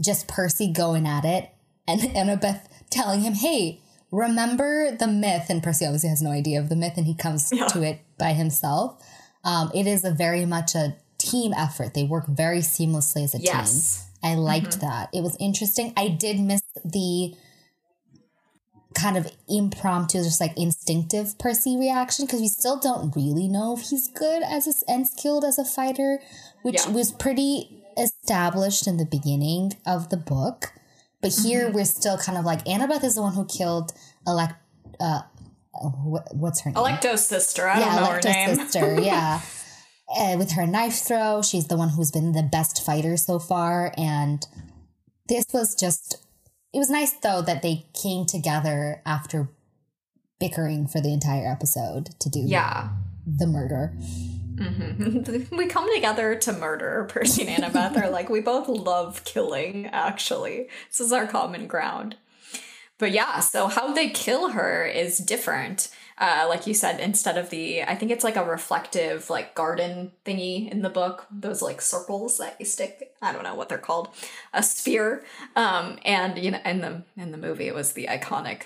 Speaker 2: just Percy going at it and Annabeth telling him, hey, remember the myth, and Percy obviously has no idea of the myth and he comes
Speaker 1: Yeah.
Speaker 2: to it by himself. Um, it is a very much a team effort. They work very seamlessly as a
Speaker 1: Yes.
Speaker 2: team. I liked that. It was interesting. I did miss the kind of impromptu, just like instinctive Percy reaction because we still don't really know if he's good as a, and skilled as a fighter, which
Speaker 1: Yeah.
Speaker 2: was pretty established in the beginning of the book. But here
Speaker 1: Mm-hmm.
Speaker 2: we're still kind of like Annabeth is the one who killed Elect. Uh, oh, what, what's her name?
Speaker 1: Alecto's sister. I
Speaker 2: yeah,
Speaker 1: don't know her name.
Speaker 2: sister. Yeah. [LAUGHS] Uh, with her knife throw, she's the one who's been the best fighter so far. And this was just, it was nice though that they came together after bickering for the entire episode to do
Speaker 1: yeah.
Speaker 2: the murder.
Speaker 1: Mhm. [LAUGHS] we come together to murder [LAUGHS] Percy and Annabeth. Are [LAUGHS] like we both love killing actually. This is our common ground. But yeah so how they kill her is different. Uh, like you said instead of the i think it's like a reflective like garden thingy in the book those like circles that you stick i don't know what they're called a spear um and you know in the in the movie it was the iconic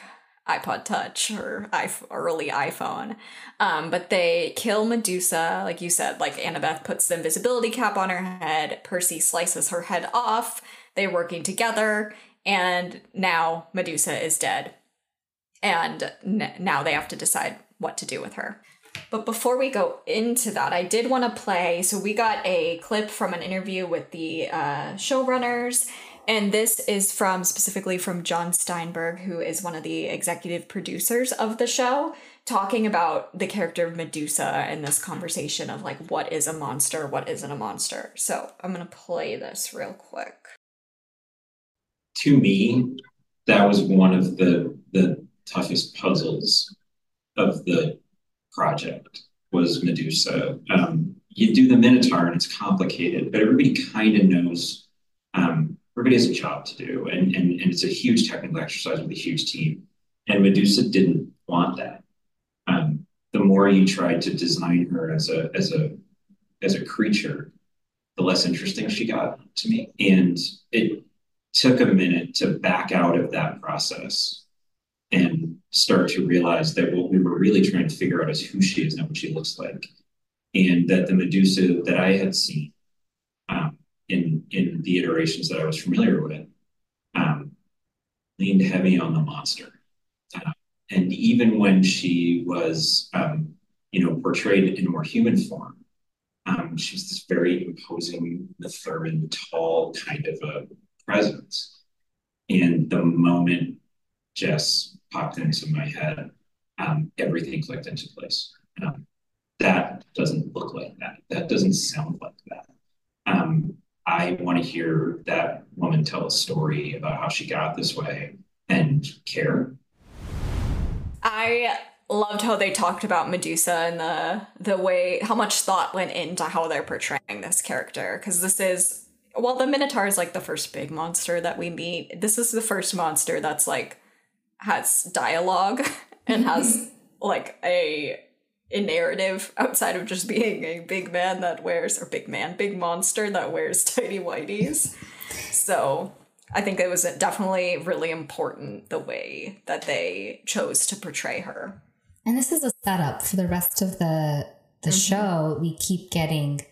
Speaker 1: iPod Touch or early iPhone. Um, but they kill Medusa, like you said, like Annabeth puts the invisibility cap on her head, Percy slices her head off, they're working together, and now Medusa is dead. And n- now they have to decide what to do with her. But before we go into that, I did want to play. So we got a clip from an interview with the uh, showrunners, and this is from specifically from Jon Steinberg, who is one of the executive producers of the show, talking about the character of Medusa and this conversation of like what is a monster, what isn't a monster. So I'm gonna play this real quick.
Speaker 3: to me, that was one of the the toughest puzzles of the project was Medusa. Um, you do the Minotaur and it's complicated, but everybody kind of knows. Um, everybody has a job to do, and, and and it's a huge technical exercise with a huge team. And Medusa didn't want that. Um, the more you tried to design her as a as a as a creature, the less interesting she got to me. And it took a minute to back out of that process and start to realize that what we were really trying to figure out is who she is, not what she looks like. And that the Medusa that I had seen in in the iterations that I was familiar with um, leaned heavy on the monster. Uh, and even when she was, um, you know, portrayed in a more human form, um, she was this very imposing, Thurman, tall kind of a presence. And the moment Jess popped into my head, um, everything clicked into place. Um, that doesn't look like that. That doesn't sound like that. Um, I want to hear that woman tell a story about how she got this way and care.
Speaker 1: I loved how they talked about Medusa and the the way how much thought went into how they're portraying this character because this is well the Minotaur is like the first big monster that we meet. This is the first monster that's like has dialogue [LAUGHS] and has [LAUGHS] like a a narrative outside of just being a big man that wears or big man, big monster that wears [LAUGHS] tiny whities. So I think it was definitely really important the way that they chose to portray her.
Speaker 2: And this is a setup for the rest of the the mm-hmm. show. We keep getting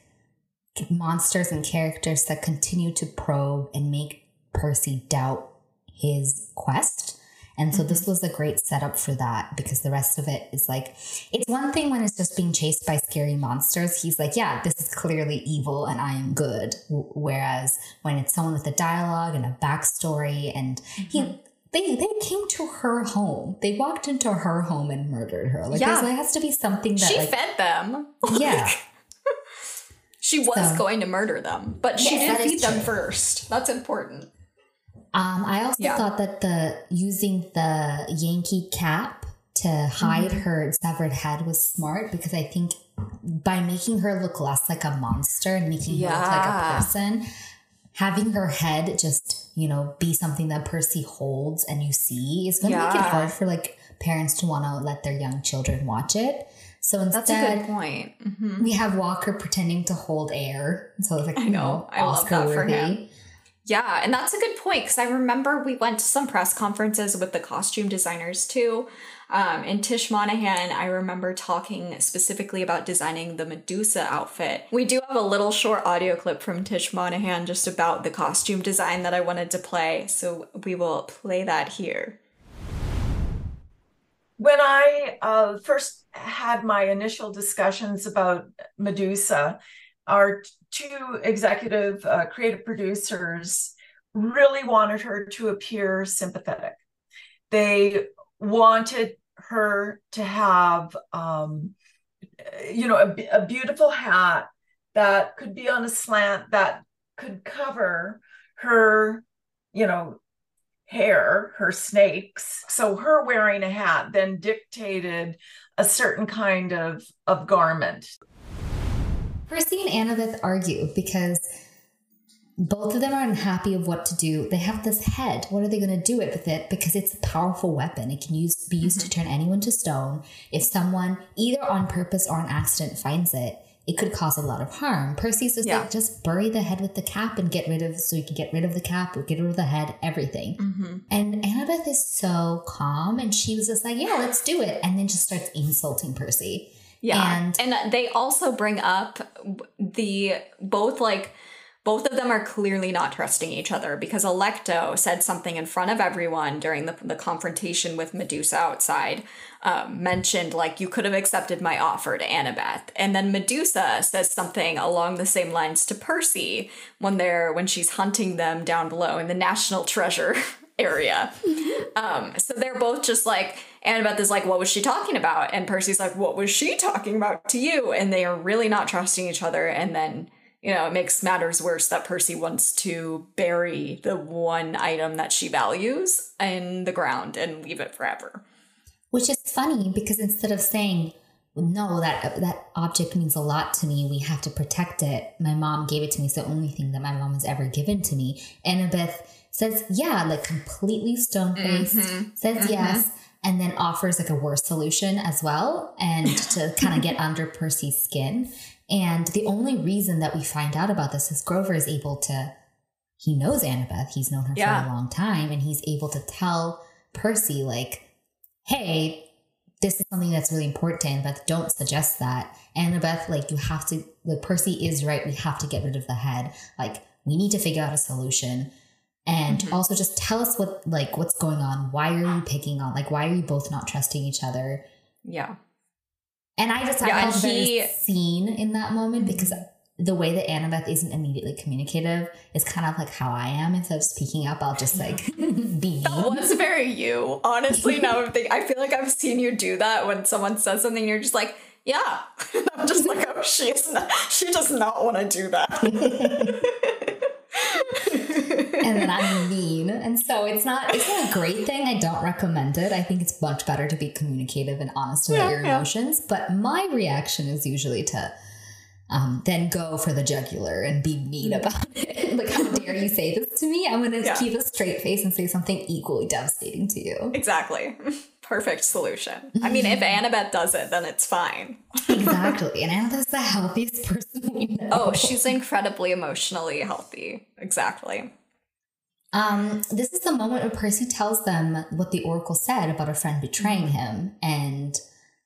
Speaker 2: monsters and characters that continue to probe and make Percy doubt his quest. And so this mm-hmm. was a great setup for that because the rest of it is like it's one thing when it's just being chased by scary monsters. He's like, yeah, this is clearly evil and I am good. W- Whereas when it's someone with a dialogue and a backstory and he mm-hmm. they they came to her home. They walked into her home and murdered her. Like
Speaker 1: Yeah.
Speaker 2: there has to be something that
Speaker 1: she
Speaker 2: like
Speaker 1: fed them. [LAUGHS]
Speaker 2: yeah.
Speaker 1: She was
Speaker 2: So-
Speaker 1: going to murder them, but she
Speaker 2: Yes,
Speaker 1: did feed them first. That's important.
Speaker 2: Um, I also
Speaker 1: Yeah.
Speaker 2: thought that the using the Yankee cap to hide
Speaker 1: Mm-hmm.
Speaker 2: her severed head was smart because I think by making her look less like a monster and making her look like a person, having her head just you know be something that Percy holds and you see is going to make it hard for like parents to want to let their young children watch it. So instead,
Speaker 1: That's a good point. Mhm.
Speaker 2: we have Walker pretending to hold air. So it's like,
Speaker 1: I
Speaker 2: you
Speaker 1: know. I love that for
Speaker 2: Oscar-worthy.
Speaker 1: him. Yeah, and that's a good point because I remember we went to some press conferences with the costume designers too. Um, and Tish Monaghan, I remember talking specifically about designing the Medusa outfit. We do have a little short audio clip from Tish Monaghan just about the costume design that I wanted to play, so we will play that here.
Speaker 4: when I uh, first had my initial discussions about Medusa, our two executive uh, creative producers really wanted her to appear sympathetic. They wanted her to have, um, you know, a beautiful hat that could be on a slant that could cover her, you know, hair, her snakes. So her wearing a hat then dictated a certain kind of of garment.
Speaker 2: Percy and Annabeth argue because both of them are unhappy of what to do. They have this head. What are they going to do it with it? Because it's a powerful weapon. It can use be used to turn anyone to stone. If someone, either on purpose or an accident, finds it, it could cause a lot of harm. Percy's just
Speaker 1: Yeah.
Speaker 2: like, just bury the head with the cap and get rid of, so you can get rid of the cap, or get rid of the head, everything.
Speaker 1: Mm-hmm.
Speaker 2: And Annabeth is so calm, and she was just like, yeah, let's do it, and then just starts insulting Percy.
Speaker 1: Yeah.
Speaker 2: And-
Speaker 1: And, they also bring up the both like both of them are clearly not trusting each other because Alecto said something in front of everyone during the, the confrontation with Medusa outside, um, mentioned like you could have accepted my offer to Annabeth. And then Medusa says something along the same lines to Percy when they're when she's hunting them down below in the national treasure [LAUGHS] area. Um, so they're both just like, Annabeth is like, what was she talking about? And Percy's like, what was she talking about to you? And they are really not trusting each other. And then, you know, it makes matters worse that Percy wants to bury the one item that she values in the ground and leave it forever.
Speaker 2: Which is funny because instead of saying, no, that that object means a lot to me, we have to protect it. My mom gave it to me. It's the only thing that my mom has ever given to me. Annabeth says, yeah, like completely stone faced, mm-hmm. says mm-hmm. yes, and then offers like a worse solution as well, and to [LAUGHS] kind of get under Percy's skin. And the only reason that we find out about this is Grover is able to, he knows Annabeth, he's known her
Speaker 1: Yeah.
Speaker 2: for a long time, and he's able to tell Percy, like, hey, this is something that's really important to Annabeth. Don't suggest that. Annabeth, like, you have to, like, Percy is right. We have to get rid of the head. Like, we need to figure out a solution. And
Speaker 1: Mhm.
Speaker 2: also just tell us what, like, what's going on. Why are you picking on, like, why are you both not trusting each other?
Speaker 1: Yeah.
Speaker 2: And I just,
Speaker 1: Yeah,
Speaker 2: I
Speaker 1: and
Speaker 2: felt
Speaker 1: he-
Speaker 2: very seen in that moment because the way that Annabeth isn't immediately communicative is kind of like how I am. Instead of speaking up, I'll just, like, [LAUGHS] [LAUGHS] be
Speaker 1: That was very you. Honestly, now I'm thinking I feel like I've seen you do that when someone says something, you're just like, yeah. [LAUGHS] I'm just like, oh, she's not, she does not want to do that.
Speaker 2: And then I'm mean. And so it's not it's not a great thing. I don't recommend it. I think it's much better to be communicative and honest about
Speaker 1: Yeah,
Speaker 2: your
Speaker 1: yeah.
Speaker 2: emotions. But my reaction is usually to um, then go for the jugular and be mean about [LAUGHS] it. like, how dare you say this to me? I'm gonna
Speaker 1: Yeah.
Speaker 2: keep a straight face and say something equally devastating to you.
Speaker 1: exactly. [LAUGHS] Perfect solution. I mean, if Annabeth does it, then it's fine.
Speaker 2: exactly. [LAUGHS] And Annabeth's the healthiest person we know.
Speaker 1: Oh, she's incredibly emotionally healthy. Exactly.
Speaker 2: Um, this is the moment where Percy tells them what the Oracle said about a friend betraying him, and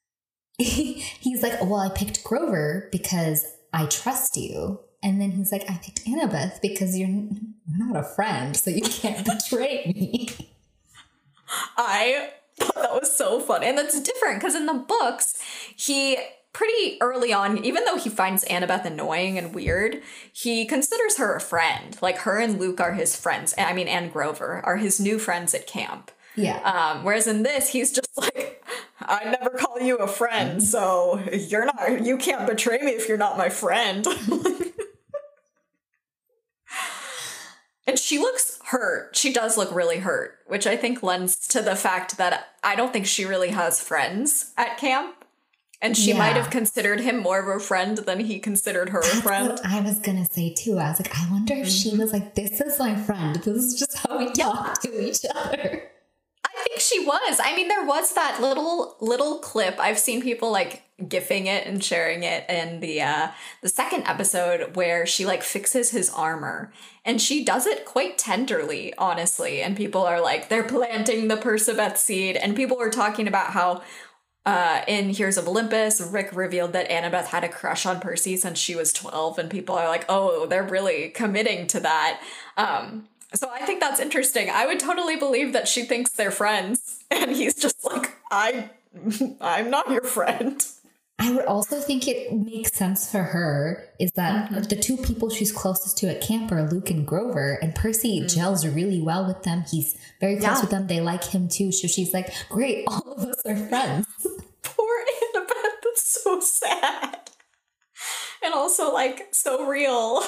Speaker 2: [LAUGHS] he's like, "Well, I picked Grover because I trust you," and then he's like, "I picked Annabeth because you're not a friend, so you can't [LAUGHS] betray me."
Speaker 1: I thought that was so funny. And that's different because in the books, he pretty early on, even though he finds Annabeth annoying and weird, he considers her a friend. Like her and Luke are his friends. I mean, and Grover are his new friends at camp.
Speaker 2: Yeah,
Speaker 1: Um, whereas in this, he's just [LAUGHS] like, I never call you a friend, so you're not, you can't betray me if you're not my friend. [LAUGHS] and she looks hurt. She does look really hurt, which I think lends to the fact that I don't think she really has friends at camp. And she
Speaker 2: Yeah.
Speaker 1: might have considered him more of a friend than he considered her a friend.
Speaker 2: what I was gonna say too. I was like, I wonder if she was like, "This is my friend. This is just how we talk to each other."
Speaker 1: I think she was. I mean, there was that little little clip. I've seen people like gifing it and sharing it in the uh the second episode where she like fixes his armor. And she does it quite tenderly, honestly. And people are like, they're planting the Percabeth seed. And people were talking about how uh, in Heroes of Olympus, Rick revealed that Annabeth had a crush on Percy since she was 12, and people are like, oh, they're really committing to that. Um, so I think that's interesting. I would totally believe that she thinks they're friends, [LAUGHS] and he's just like, I, I'm not your friend.
Speaker 2: I would also think it makes sense for her is that the two people she's closest to at camp are Luke and Grover, and Percy gels really well with them. He's very close
Speaker 1: Yeah.
Speaker 2: with them. They like him too. So she's like, great, [LAUGHS] all of us are friends.
Speaker 1: Poor Annabeth, that's so sad. And also, like, so real.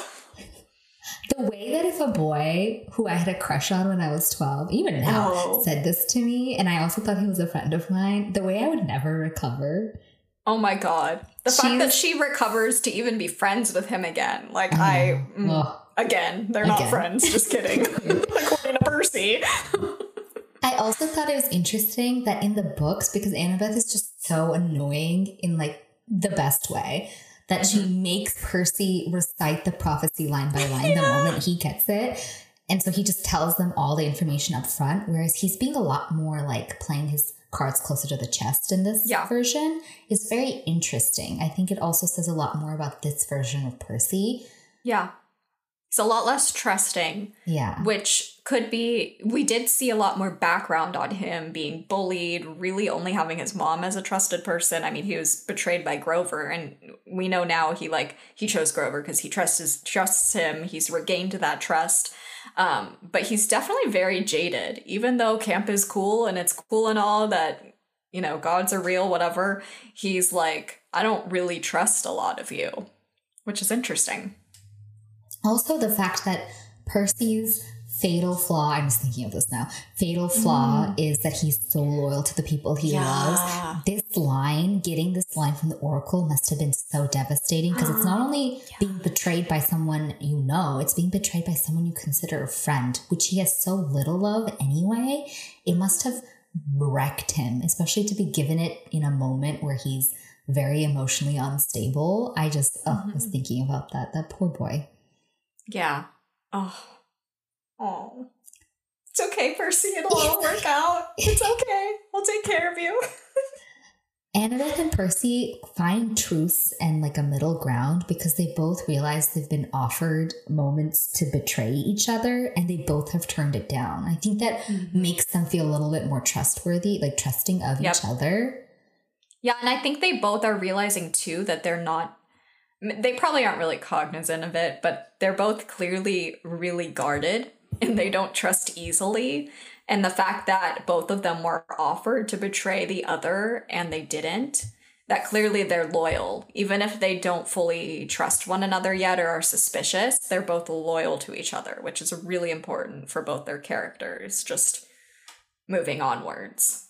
Speaker 2: The way that if a boy who I had a crush on when I was 12, even now,
Speaker 1: Oh.
Speaker 2: said this to me, and I also thought he was a friend of mine, the way I would never recover.
Speaker 1: Oh my god. The fact that she recovers to even be friends with him again. Like,
Speaker 2: I
Speaker 1: I. mm. Again, they're not friends. Just kidding. [LAUGHS] [LAUGHS] According to Percy.
Speaker 2: I also thought it was interesting that in the books, because Annabeth is just so annoying in like the best way, that she
Speaker 1: Mm-hmm.
Speaker 2: makes Percy recite the prophecy line by line the moment he gets it. And so he just tells them all the information up front, whereas he's being a lot more like playing his cards closer to the chest in this
Speaker 1: Yeah.
Speaker 2: version is very interesting. I think it also says a lot more about this version of Percy.
Speaker 1: Yeah. He's a lot less trusting,
Speaker 2: Yeah.
Speaker 1: which could be. We did see a lot more background on him being bullied, really only having his mom as a trusted person. I mean, he was betrayed by Grover, and we know now he like he chose Grover because he trusts trusts him. He's regained that trust. Um, but he's definitely very jaded, even though camp is cool and it's cool and all that, you know, gods are real, whatever. He's like, I don't really trust a lot of you, which is interesting.
Speaker 2: Also, the fact that Percy's fatal flaw, I'm just thinking of this now, fatal flaw is that he's so loyal to the people he
Speaker 1: Mm. Yeah.
Speaker 2: loves. This line, getting this line from the Oracle, must have been so devastating because it's not [GASPS] only being betrayed by someone you know, it's being betrayed by someone you consider a friend, which he has so little of anyway. It must have wrecked him, especially to be given it in a moment where he's very emotionally unstable. I just oh,
Speaker 1: Mm-hmm.
Speaker 2: was thinking about that. That poor boy.
Speaker 1: Yeah. Oh. Oh. It's okay, Percy. It'll all work [LAUGHS] out. It's okay. We'll take care of you. [LAUGHS]
Speaker 2: Annabeth and Percy find truce and like a middle ground because they both realize they've been offered moments to betray each other and they both have turned it down. I think that mm-hmm. makes them feel a little bit more trustworthy, like trusting of
Speaker 1: Yep.
Speaker 2: each other.
Speaker 1: Yeah, and I think they both are realizing too that they're not. They probably aren't really cognizant of it, but they're both clearly really guarded and they don't trust easily. And the fact that both of them were offered to betray the other and they didn't, that clearly they're loyal. Even if they don't fully trust one another yet or are suspicious, they're both loyal to each other, which is really important for both their characters, just moving onwards.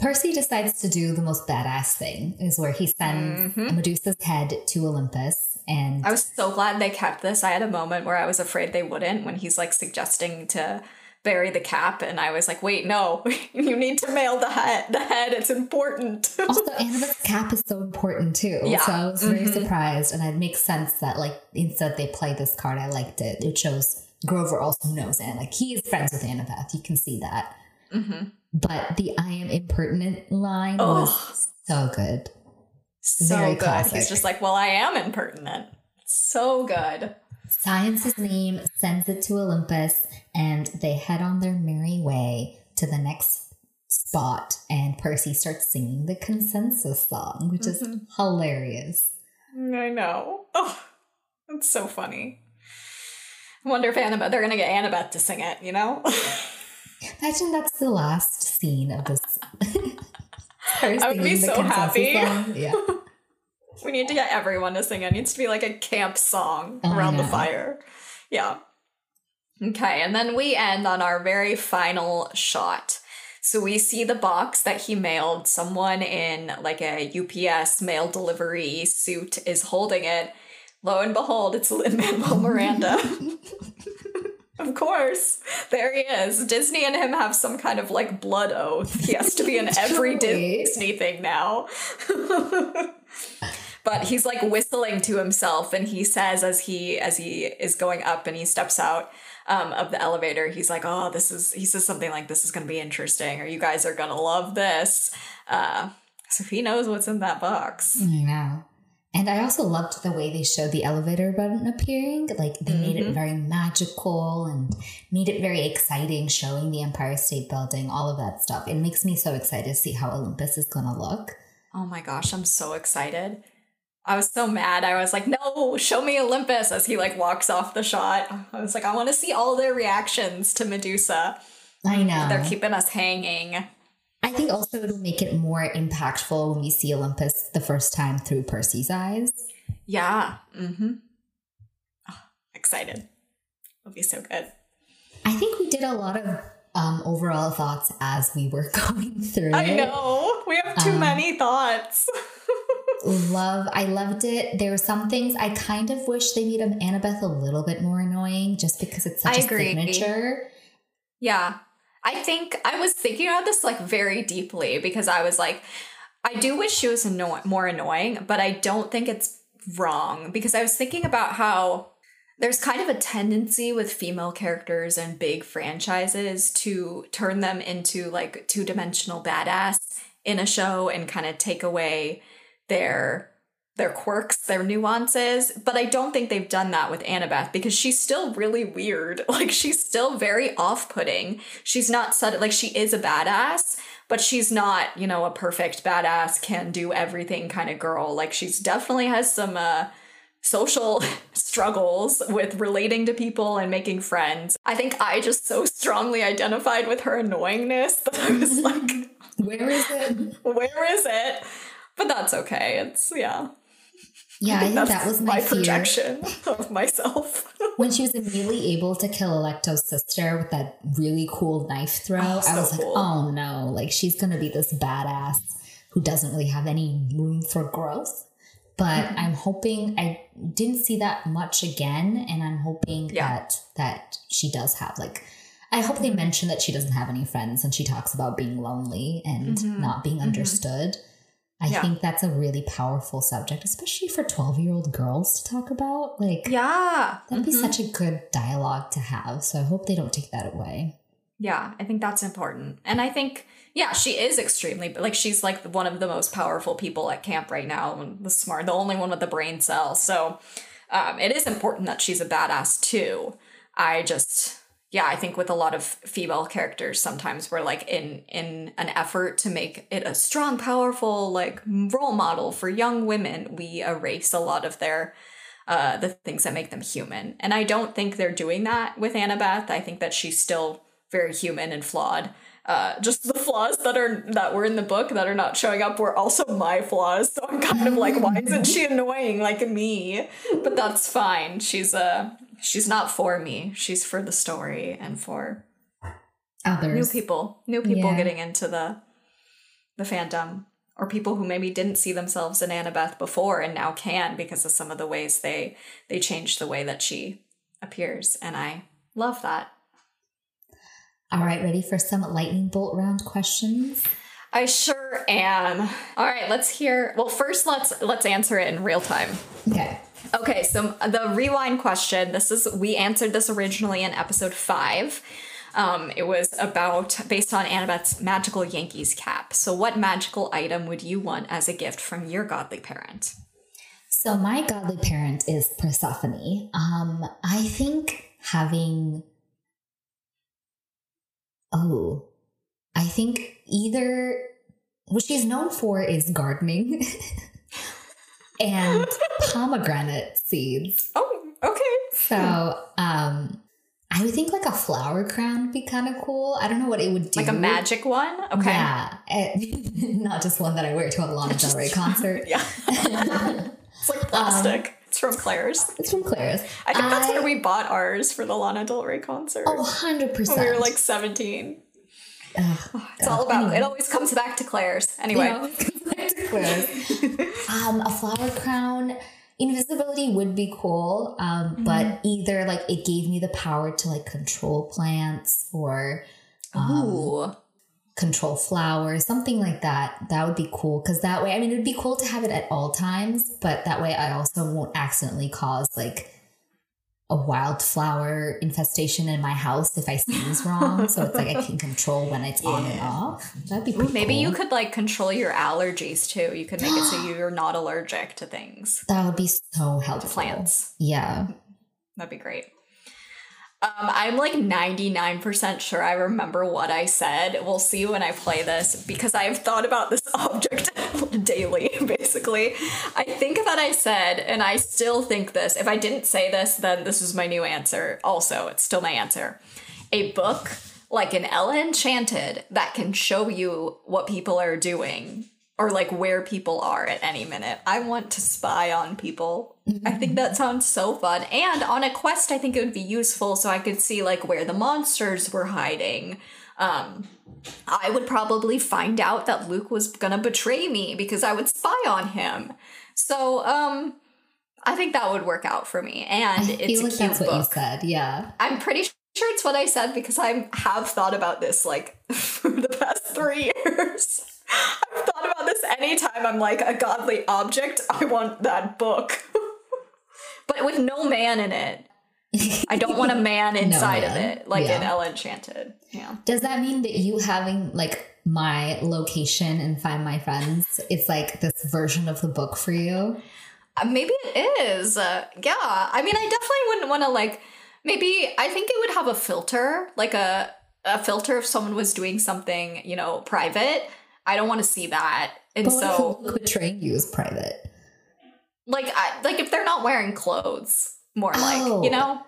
Speaker 2: Percy decides to do the most badass thing, is where he sends Medusa's head to Olympus and
Speaker 1: I was so glad they kept this. I had a moment where I was afraid they wouldn't when he's like suggesting to bury the cap, and I was like, "Wait, no, [LAUGHS] you need to mail the head. The head. It's important." [LAUGHS]
Speaker 2: Also, Annabeth's cap is so important too.
Speaker 1: Yeah.
Speaker 2: So I was very
Speaker 1: Mhm.
Speaker 2: surprised, and it makes sense that like instead they play this card. I liked it. It shows Grover also knows Anne. Like he is friends with Annabeth. You can see that.
Speaker 1: hmm
Speaker 2: But the "I am impertinent" line
Speaker 1: Oh.
Speaker 2: was so good.
Speaker 1: So
Speaker 2: Very
Speaker 1: good.
Speaker 2: classic.
Speaker 1: He's just like, "Well, I am impertinent." So good.
Speaker 2: Science's name sends it to Olympus, and they head on their merry way to the next spot. And Percy starts singing the consensus song, which is
Speaker 1: Mhm.
Speaker 2: hilarious.
Speaker 1: I know. Oh, that's so funny. I wonder if Annabeth. They're gonna get Annabeth to sing it. You know. [LAUGHS]
Speaker 2: Imagine that's the last scene of this. [LAUGHS]
Speaker 1: I would be so happy.
Speaker 2: song. Yeah. [LAUGHS]
Speaker 1: We need to get everyone to sing. It needs to be like a camp song
Speaker 2: Oh,
Speaker 1: around the fire. Yeah. Okay, and then we end on our very final shot. So we see the box that he mailed. Someone in like a UPS mail delivery suit is holding it. Lo and behold, it's Lin Manuel Miranda. [LAUGHS] of course, there he is. Disney and him have some kind of like blood oath. He has to be in [LAUGHS] every Disney thing now. [LAUGHS] but he's like whistling to himself and he says as he as he is going up and he steps out um, of the elevator he's like oh this is he says something like this is going to be interesting or you guys are going to love this uh, so he knows what's in that box
Speaker 2: I know. And I also loved the way they showed the elevator button appearing. Like they made it mm-hmm. very magical and made it very exciting, showing the Empire State Building, all of that stuff. It makes me so excited to see how Olympus is going to look.
Speaker 1: oh my gosh i'm so excited i was so mad i was like no show me olympus as he like walks off the shot i was like i want to see all their reactions to medusa
Speaker 2: I know.
Speaker 1: they're keeping us hanging
Speaker 2: I think also it'll make it more impactful when we see Olympus the first time through Percy's eyes.
Speaker 1: Yeah. Mm-hmm. Oh, excited. It'll be so good.
Speaker 2: I think we did a lot of um, overall thoughts as we were [LAUGHS] going through
Speaker 1: I
Speaker 2: it.
Speaker 1: know. We have too
Speaker 2: Um,
Speaker 1: many thoughts. [LAUGHS]
Speaker 2: Love, I loved it. There were some things I kind of wish they made Annabeth a little bit more annoying, just because it's such
Speaker 1: I
Speaker 2: a
Speaker 1: agree.
Speaker 2: signature.
Speaker 1: yeah. I think I was thinking about this like very deeply because I was like, I do wish she was anno- more annoying, but I don't think it's wrong because I was thinking about how there's kind of a tendency with female characters and big franchises to turn them into like two dimensional badass in a show and kind of take away their their quirks, their nuances, but I don't think they've done that with Annabeth because she's still really weird. [LAUGHS] Like she's still very off-putting. She's not sudden like she is a badass, but she's not, you know, a perfect badass can do everything kind of girl. Like she's definitely has some uh social [LAUGHS] struggles with relating to people and making friends. I think I just so strongly identified with her annoyingness that I was [LAUGHS] like,
Speaker 2: Where is it?
Speaker 1: where is it? But that's okay. It's yeah.
Speaker 2: Yeah, I [LAUGHS] think
Speaker 1: That's
Speaker 2: that was my, fear.
Speaker 1: projection [LAUGHS] of myself.
Speaker 2: When she was immediately able to kill Alecto's sister with that really cool knife throw,
Speaker 1: Oh,
Speaker 2: I
Speaker 1: so
Speaker 2: was like,
Speaker 1: cool.
Speaker 2: oh no, like she's gonna be this badass who doesn't really have any room for growth. But
Speaker 1: Mm-hmm.
Speaker 2: I'm hoping I didn't see that much again, and I'm hoping
Speaker 1: Yeah.
Speaker 2: that that she does have like I hope they mention that she doesn't have any friends and she talks about being lonely and
Speaker 1: Mhm.
Speaker 2: not being
Speaker 1: Mhm.
Speaker 2: understood. I
Speaker 1: Yeah.
Speaker 2: think that's a really powerful subject, especially for 12 year old girls to talk about. Like,
Speaker 1: yeah.
Speaker 2: That'd be
Speaker 1: Mhm.
Speaker 2: such a good dialogue to have. So I hope they don't take that away.
Speaker 1: Yeah, I think that's important. And I think, yeah, she is extremely, like, she's like one of the most powerful people at camp right now, and the smart, the only one with the brain cell. So um, it is important that she's a badass too. I just, yeah, I think with a lot of female characters, sometimes we're like in in an effort to make it a strong, powerful like role model for young women, we erase a lot of their uh, the things that make them human. And I don't think they're doing that with Annabeth. I think that she's still very human and flawed. Uh, just the flaws that are that were in the book that are not showing up were also my flaws. So I'm kind of like, why isn't she [LAUGHS] annoying like me? But that's fine. She's uh she's not for me. She's for the story and for
Speaker 2: others.
Speaker 1: new people, new people
Speaker 2: Yeah.
Speaker 1: getting into the the fandom, or people who maybe didn't see themselves in Annabeth before and now can because of some of the ways they they changed the way that she appears, and I love that.
Speaker 2: All right, ready for some lightning bolt round questions?
Speaker 1: I sure am. All right, let's hear. Well, first let's let's answer it in real time.
Speaker 2: Okay.
Speaker 1: Okay, so the rewind question. This is we answered this originally in episode five. Um, it was about based on Annabeth's magical Yankees cap. So, what magical item would you want as a gift from your godly parent?
Speaker 2: So my godly parent is Persephone. Um, I think having oh, I think either what she's known for is gardening [LAUGHS] and [LAUGHS] pomegranate seeds.
Speaker 1: Oh, okay.
Speaker 2: So, um, I would think like a flower crown would be kind of cool. I don't know what it would do.
Speaker 1: Like a magic one. Okay.
Speaker 2: Yeah, eh, [LAUGHS] not just one that I wear to a Lana Del Rey concert. [LAUGHS]
Speaker 1: Yeah. it's like plastic. It's from Claire's.
Speaker 2: It's from Claire's.
Speaker 1: I think that's where we bought ours for the Lana Del Rey concert.
Speaker 2: Oh, 100%.
Speaker 1: when we were like 17.
Speaker 2: Ugh,
Speaker 1: It's all about, it always comes back to Claire's. Anyway.
Speaker 2: You know, [LAUGHS] um, a flower crown. Invisibility would be cool, um,
Speaker 1: Mm-hmm.
Speaker 2: but either like it gave me the power to like control plants or um, control flowers, something like that. That would be cool because that way, I mean, it would be cool to have it at all times, but that way I also won't accidentally cause like a wildflower infestation in my house if I sneeze wrong. so it's like I can [LAUGHS] control when it's on and off. That'd be pretty
Speaker 1: maybe you could like control your allergies too. You could make it so [GASPS] you're not allergic to things.
Speaker 2: That would be so helpful.
Speaker 1: plants.
Speaker 2: Yeah.
Speaker 1: That'd be great. Um, I'm like 99% sure I remember what I said. We'll see when I play this because I've thought about this [LAUGHS] object [LAUGHS] daily, basically. I think that I said, and I still think this. If I didn't say this, then this is my new answer. Also, it's still my answer. A book like an Ella Enchanted that can show you what people are doing or like where people are at any minute. I want to spy on people. I think that sounds so fun. And on a quest, I think it would be useful so I could see like where the monsters were hiding. Um, I would probably find out that Luke was gonna betray me because I would spy on him. So, um, I think that would work out for me. And it's
Speaker 2: feel
Speaker 1: a cute
Speaker 2: that's what you
Speaker 1: book.
Speaker 2: said. Yeah.
Speaker 1: I'm pretty sure it's what I said because I have thought about this like [LAUGHS] for the past three years. I've thought about this anytime I'm like a godly object. I want that book, [LAUGHS] but with no man in it. I don't want a [LAUGHS] man inside of
Speaker 2: man.
Speaker 1: it, like in
Speaker 2: Yeah.
Speaker 1: Ella Enchanted. Yeah.
Speaker 2: Does that mean that you having like my location and find my friends, it's like this version of the book for you?
Speaker 1: Uh, maybe it is. Uh, yeah. I mean, I definitely wouldn't want to like. Maybe I think it would have a filter, like a a filter if someone was doing something, you know, private. I don't want to see that, and
Speaker 2: But
Speaker 1: so
Speaker 2: betraying you is private?
Speaker 1: like, I, like if they're not wearing clothes, more like
Speaker 2: Oh.
Speaker 1: you know,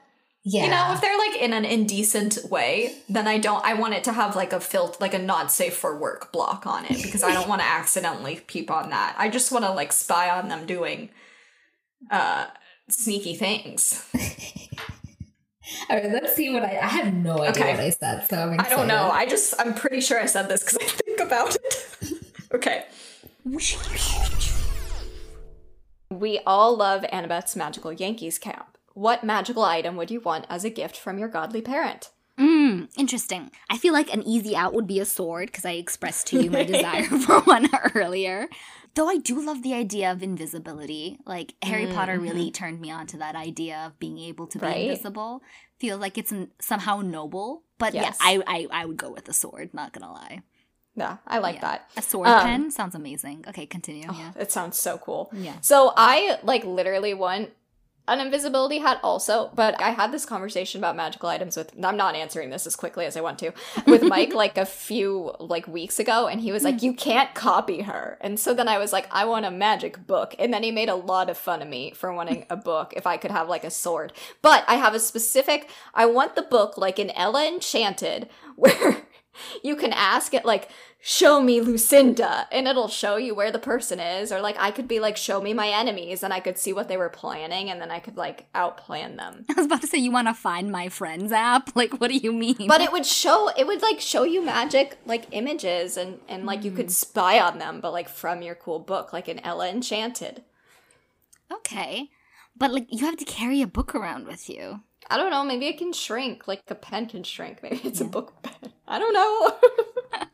Speaker 2: Yeah.
Speaker 1: you know, if they're like in an indecent way, then I don't. I want it to have like a filter, like a not safe for work block on it because I don't want to [LAUGHS] accidentally peep on that. I just want to like spy on them doing uh sneaky things. [LAUGHS]
Speaker 2: All right, let's see what I. I have no idea
Speaker 1: Okay.
Speaker 2: what I said, so I'm
Speaker 1: I don't know. I just I'm pretty sure I said this because I think about it. [LAUGHS] okay. We all love Annabeth's Magical Yankees Camp. What magical item would you want as a gift from your godly parent?
Speaker 5: Mm, interesting. I feel like an easy out would be a sword because I expressed to you my [LAUGHS] desire for one [LAUGHS] earlier. Though I do love the idea of invisibility. Like Harry Potter really turned me on to that idea of being able to be
Speaker 1: Right.
Speaker 5: invisible. Feel like it's somehow noble. But
Speaker 1: Yes.
Speaker 5: yeah, I, I I would go with a sword. Not gonna lie.
Speaker 1: Yeah, I like
Speaker 5: Yeah.
Speaker 1: that.
Speaker 5: A sword
Speaker 1: Um,
Speaker 5: pen sounds amazing. Okay, continue. yeah.
Speaker 1: It sounds so cool.
Speaker 5: Yeah.
Speaker 1: So I like literally want an invisibility hat also, but I had this conversation about magical items with I'm not answering this as quickly as I want to with [LAUGHS] Mike like a few like weeks ago and he was like hmm. you can't copy her. And so then I was like I want a magic book. And then he made a lot of fun of me for wanting a book if I could have like a sword. But I have a specific I want the book like in Ella Enchanted [LAUGHS] where you can ask it like show me lucinda and it'll show you where the person is or like i could be like show me my enemies and i could see what they were planning and then i could like outplan them
Speaker 5: I was about to say you want to find my friends app. [LAUGHS] Like, what do you mean?
Speaker 1: but it would show it would like show you magic like images and and like you could mm. spy on them but like from your cool book like in ella enchanted
Speaker 5: okay, but like you have to carry a book around with you.
Speaker 1: I don't know maybe it can shrink like a pen can shrink [LAUGHS] maybe it's a book pen i don't know [LAUGHS]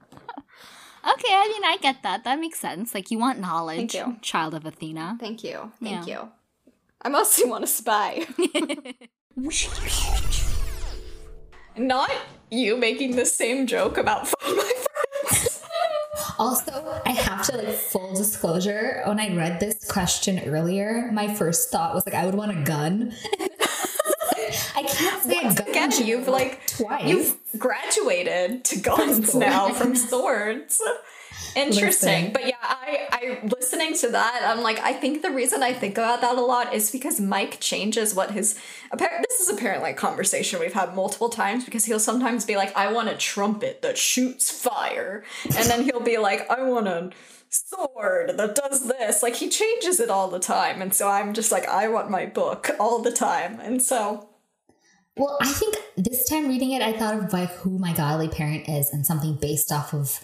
Speaker 5: Okay, I mean, I get that. That makes sense. Like, you want knowledge,
Speaker 1: you.
Speaker 5: child of Athena.
Speaker 1: thank you thank
Speaker 5: Yeah.
Speaker 1: you i mostly [LAUGHS] want a spy Not you making the same joke about find my friends.
Speaker 2: Also, I have to like full disclosure. When I read this question earlier, my first thought was like, I would want a gun. I can't say
Speaker 1: again, you've like
Speaker 2: twice.
Speaker 1: you've graduated to guns now from swords. [LAUGHS] Interesting.
Speaker 2: Listen.
Speaker 1: But yeah, I I listening to that, I'm like, I think the reason I think about that a lot is because Mike changes what his this is apparently a conversation we've had multiple times because he'll sometimes be like, I want a trumpet that shoots fire. And then he'll be like, I want a sword that does this. Like he changes it all the time. And so I'm just like, I want my book all the time. And so
Speaker 2: Well, I think this time reading it, I thought of like who my godly parent is and something based off of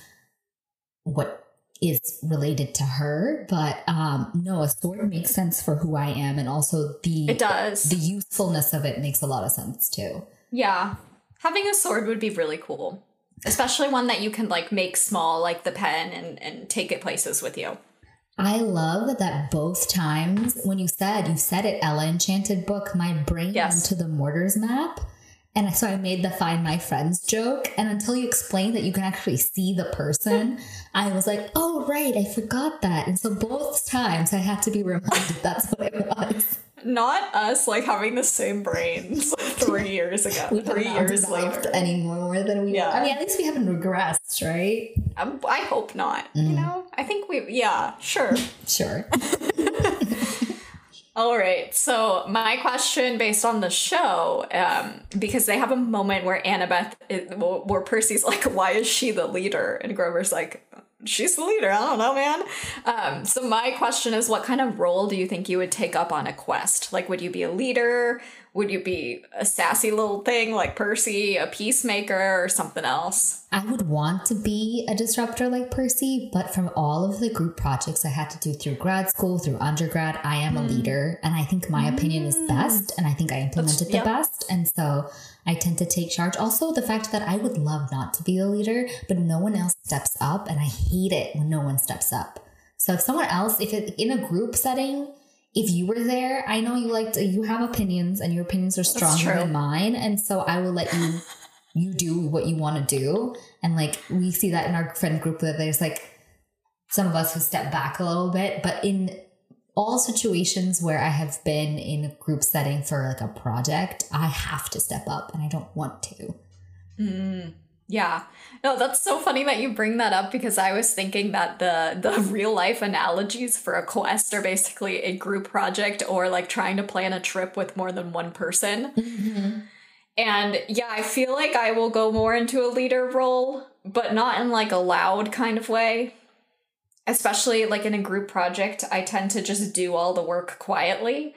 Speaker 2: what is related to her. But um no, a sword makes sense for who I am and also the
Speaker 1: it does.
Speaker 2: the usefulness of it makes a lot of sense too.
Speaker 1: yeah. Having a sword would be really cool. Especially one that you can like make small, like the pen, and, and take it places with you.
Speaker 2: I love that both times when you said you said it, Ella Enchanted book, my brain
Speaker 1: Yes.
Speaker 2: went to the Marauder's map. And so I made the find my friends joke. And until you explained that you can actually see the person, [LAUGHS] I was like, oh, right, I forgot that. And so both times I had to be reminded that's what it was.
Speaker 1: Not us like having the same brains [LAUGHS] three years ago, [LAUGHS]
Speaker 2: We
Speaker 1: three years later.
Speaker 2: any more than we
Speaker 1: Yeah.
Speaker 2: I mean, at least we haven't regressed, right?
Speaker 1: Um, I hope not. You
Speaker 2: Mm.
Speaker 1: know, I think we, yeah, sure. [LAUGHS]
Speaker 2: Sure.
Speaker 1: All right. So my question, based on the show, um, because they have a moment where Annabeth, is, where Percy's like, "Why is she the leader?" and Grover's like, "She's the leader." I don't know, man. Um, so my question is, what kind of role do you think you would take up on a quest? Like, would you be a leader? Would you be a sassy little thing like Percy, a peacemaker, or something else?
Speaker 2: I would want to be a disruptor like Percy, but from all of the group projects I had to do through grad school, through undergrad, I am a hmm. leader. And I think my opinion is hmm. best. And I think I implemented the best. And so I tend to take charge. Also, the fact that I would love not to be the leader, but no one else steps up. And I hate it when no one steps up. So if someone else, if it in a group setting, if you were there, I know you liked you have opinions and your opinions are stronger than mine. And so I will let you [LAUGHS] you do what you want to do. And like we see that in our friend group that there's like some of us who step back a little bit, but in all situations where I have been in a group setting for like a project, I have to step up and I don't want to. Mm.
Speaker 1: Yeah. No, that's so funny that you bring that up because I was thinking that the the [LAUGHS] real life analogies for a quest are basically a group project or like trying to plan a trip with more than one person. Mm-hmm. And yeah, I feel like I will go more into a leader role, but not in like a loud kind of way. Especially like in a group project, I tend to just do all the work quietly.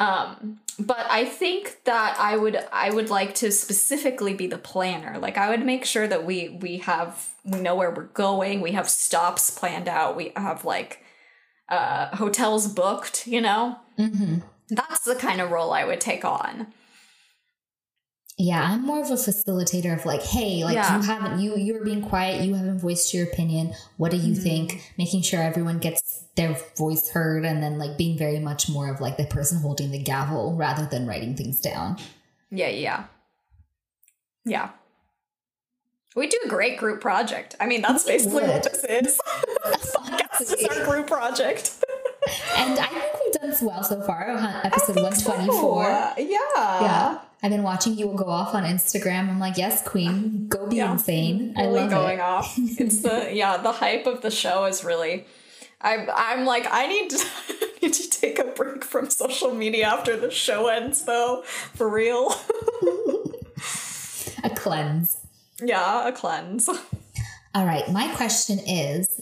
Speaker 1: Um, but I think that I would I would like to specifically be the planner. Like I would make sure that we we have we know where we're going, we have stops planned out, we have like uh hotels booked, you know?
Speaker 2: Mm-hmm.
Speaker 1: That's the kind of role I would take on.
Speaker 2: Yeah, I'm more of a facilitator of like, hey, like
Speaker 1: Yeah.
Speaker 2: you haven't you you're being quiet, you haven't voiced your opinion. What do you think? Mm-hmm. Making sure everyone gets their voice heard and then like being very much more of like the person holding the gavel rather than writing things down.
Speaker 1: Yeah, yeah. Yeah. We do a great group project. I mean, that's basically what this is. This [LAUGHS] podcast is our group project.
Speaker 2: And I [LAUGHS] done well so far episode
Speaker 1: think so.
Speaker 2: 124.
Speaker 1: Yeah.
Speaker 2: Yeah. I've been watching you will go off on Instagram. I'm like, yes, queen, go be
Speaker 1: Yeah.
Speaker 2: insane. I
Speaker 1: Really
Speaker 2: love
Speaker 1: going
Speaker 2: it.
Speaker 1: off. It's the [LAUGHS] yeah, the hype of the show is really I'm I'm like, I need to [LAUGHS] need to take a break from social media after the show ends though. For real. [LAUGHS]
Speaker 2: A cleanse.
Speaker 1: yeah, a cleanse.
Speaker 2: All right. My question is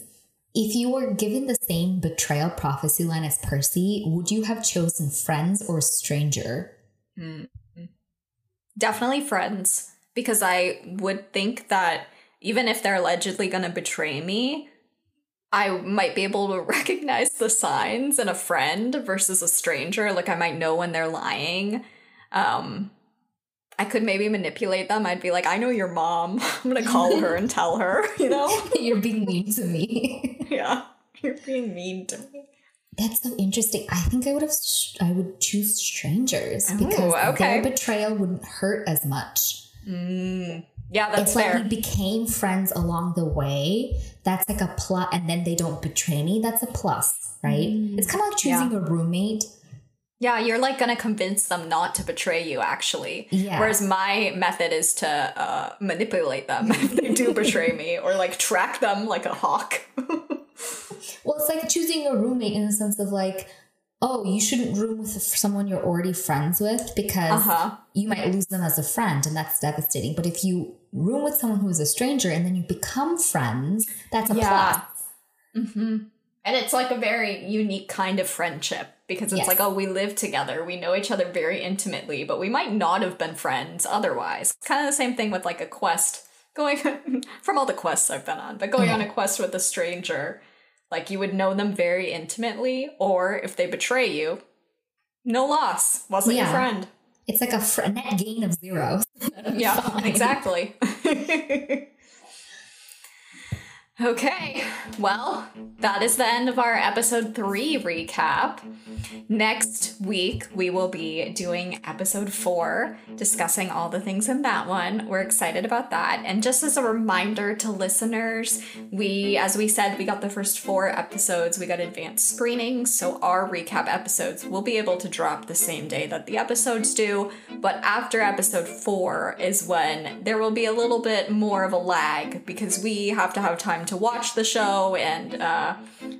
Speaker 2: if you were given the same betrayal prophecy line as Percy, would you have chosen friends or stranger?
Speaker 1: Definitely friends, because I would think that even if they're allegedly going to betray me, I might be able to [LAUGHS] recognize the signs in a friend versus a stranger. Like I might know when they're lying. Um, I could maybe manipulate them. I'd be like, I know your mom. [LAUGHS] I'm going to call her and tell her, you know? [LAUGHS]
Speaker 2: You're being mean to me. [LAUGHS]
Speaker 1: yeah. You're being mean to me.
Speaker 2: That's so interesting. I think I would have. I would choose strangers because
Speaker 1: okay.
Speaker 2: their betrayal wouldn't hurt as much.
Speaker 1: Mm. Yeah, that's
Speaker 2: it's like we became friends along the way. That's like a plus, and then they don't betray me. That's a plus, right? It's kind of like choosing a roommate.
Speaker 1: Yeah, you're like gonna convince them not to betray you, actually.
Speaker 2: Yeah.
Speaker 1: Whereas my method is to uh, manipulate them if [LAUGHS] [LAUGHS] they do betray me, or like track them like a hawk. [LAUGHS]
Speaker 2: Well, it's like choosing a roommate in the sense of like, oh, you shouldn't room with someone you're already friends with because
Speaker 1: Uh-huh.
Speaker 2: you might lose them as a friend, and that's devastating. But if you room with someone who is a stranger and then you become friends, that's a
Speaker 1: Yeah.
Speaker 2: plus.
Speaker 1: Mm-hmm. And it's like a very unique kind of friendship because it's
Speaker 2: Yes.
Speaker 1: like, oh, we live together. We know each other very intimately, but we might not have been friends otherwise. It's kind of the same thing with like a quest going [LAUGHS] from all the quests I've been on, but going on a mm-hmm. quest with a stranger, like you would know them very intimately, or if they betray you, no loss. Wasn't your friend.
Speaker 2: It's like a fr- net gain of zero. [LAUGHS]
Speaker 1: Yeah, exactly. [LAUGHS] okay, [LAUGHS] well, that is the end of our episode three recap. Next week, we will be doing episode four, discussing all the things in that one. We're excited about that. And just as a reminder to listeners, we, as we said, we got the first four episodes, we got advanced screenings. So our recap episodes will be able to drop the same day that the episodes do. But after episode four is when there will be a little bit more of a lag because we have to have time to watch the show and uh,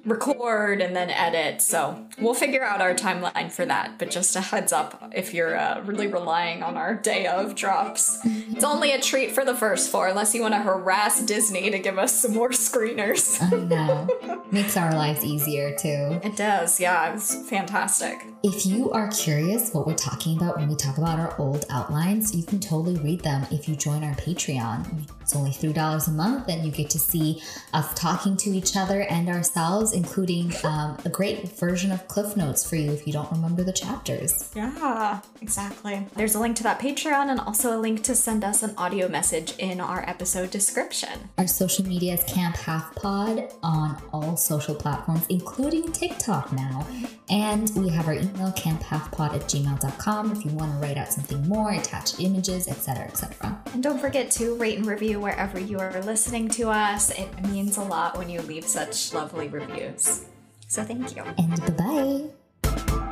Speaker 1: record and then edit. So we'll figure out our timeline for that. But just a heads up if you're uh, really relying on our day of drops. It's only a treat for the first four, unless you want to harass Disney to give us some more screeners.
Speaker 2: I know. Makes our lives easier too.
Speaker 1: It does, yeah, it's fantastic.
Speaker 2: If you are curious what we're talking about when we talk about our old outlines, you can totally read them if you join our Patreon. It's only $3 a month, and you get to see us talking to each other and ourselves, including um, a great version of Cliff Notes for you if you don't remember the chapters.
Speaker 1: Yeah, exactly. There's a link to that Patreon and also a link to send us an audio message in our episode description.
Speaker 2: Our social media is Camp Half Pod on all social platforms, including TikTok now. And we have our email, camphalfpod at gmail.com, if you want to write out something more, attach images, etc., etc.
Speaker 1: And don't forget to rate and review wherever you are listening to us. It means a lot when you leave such lovely reviews. So thank you.
Speaker 2: And bye bye.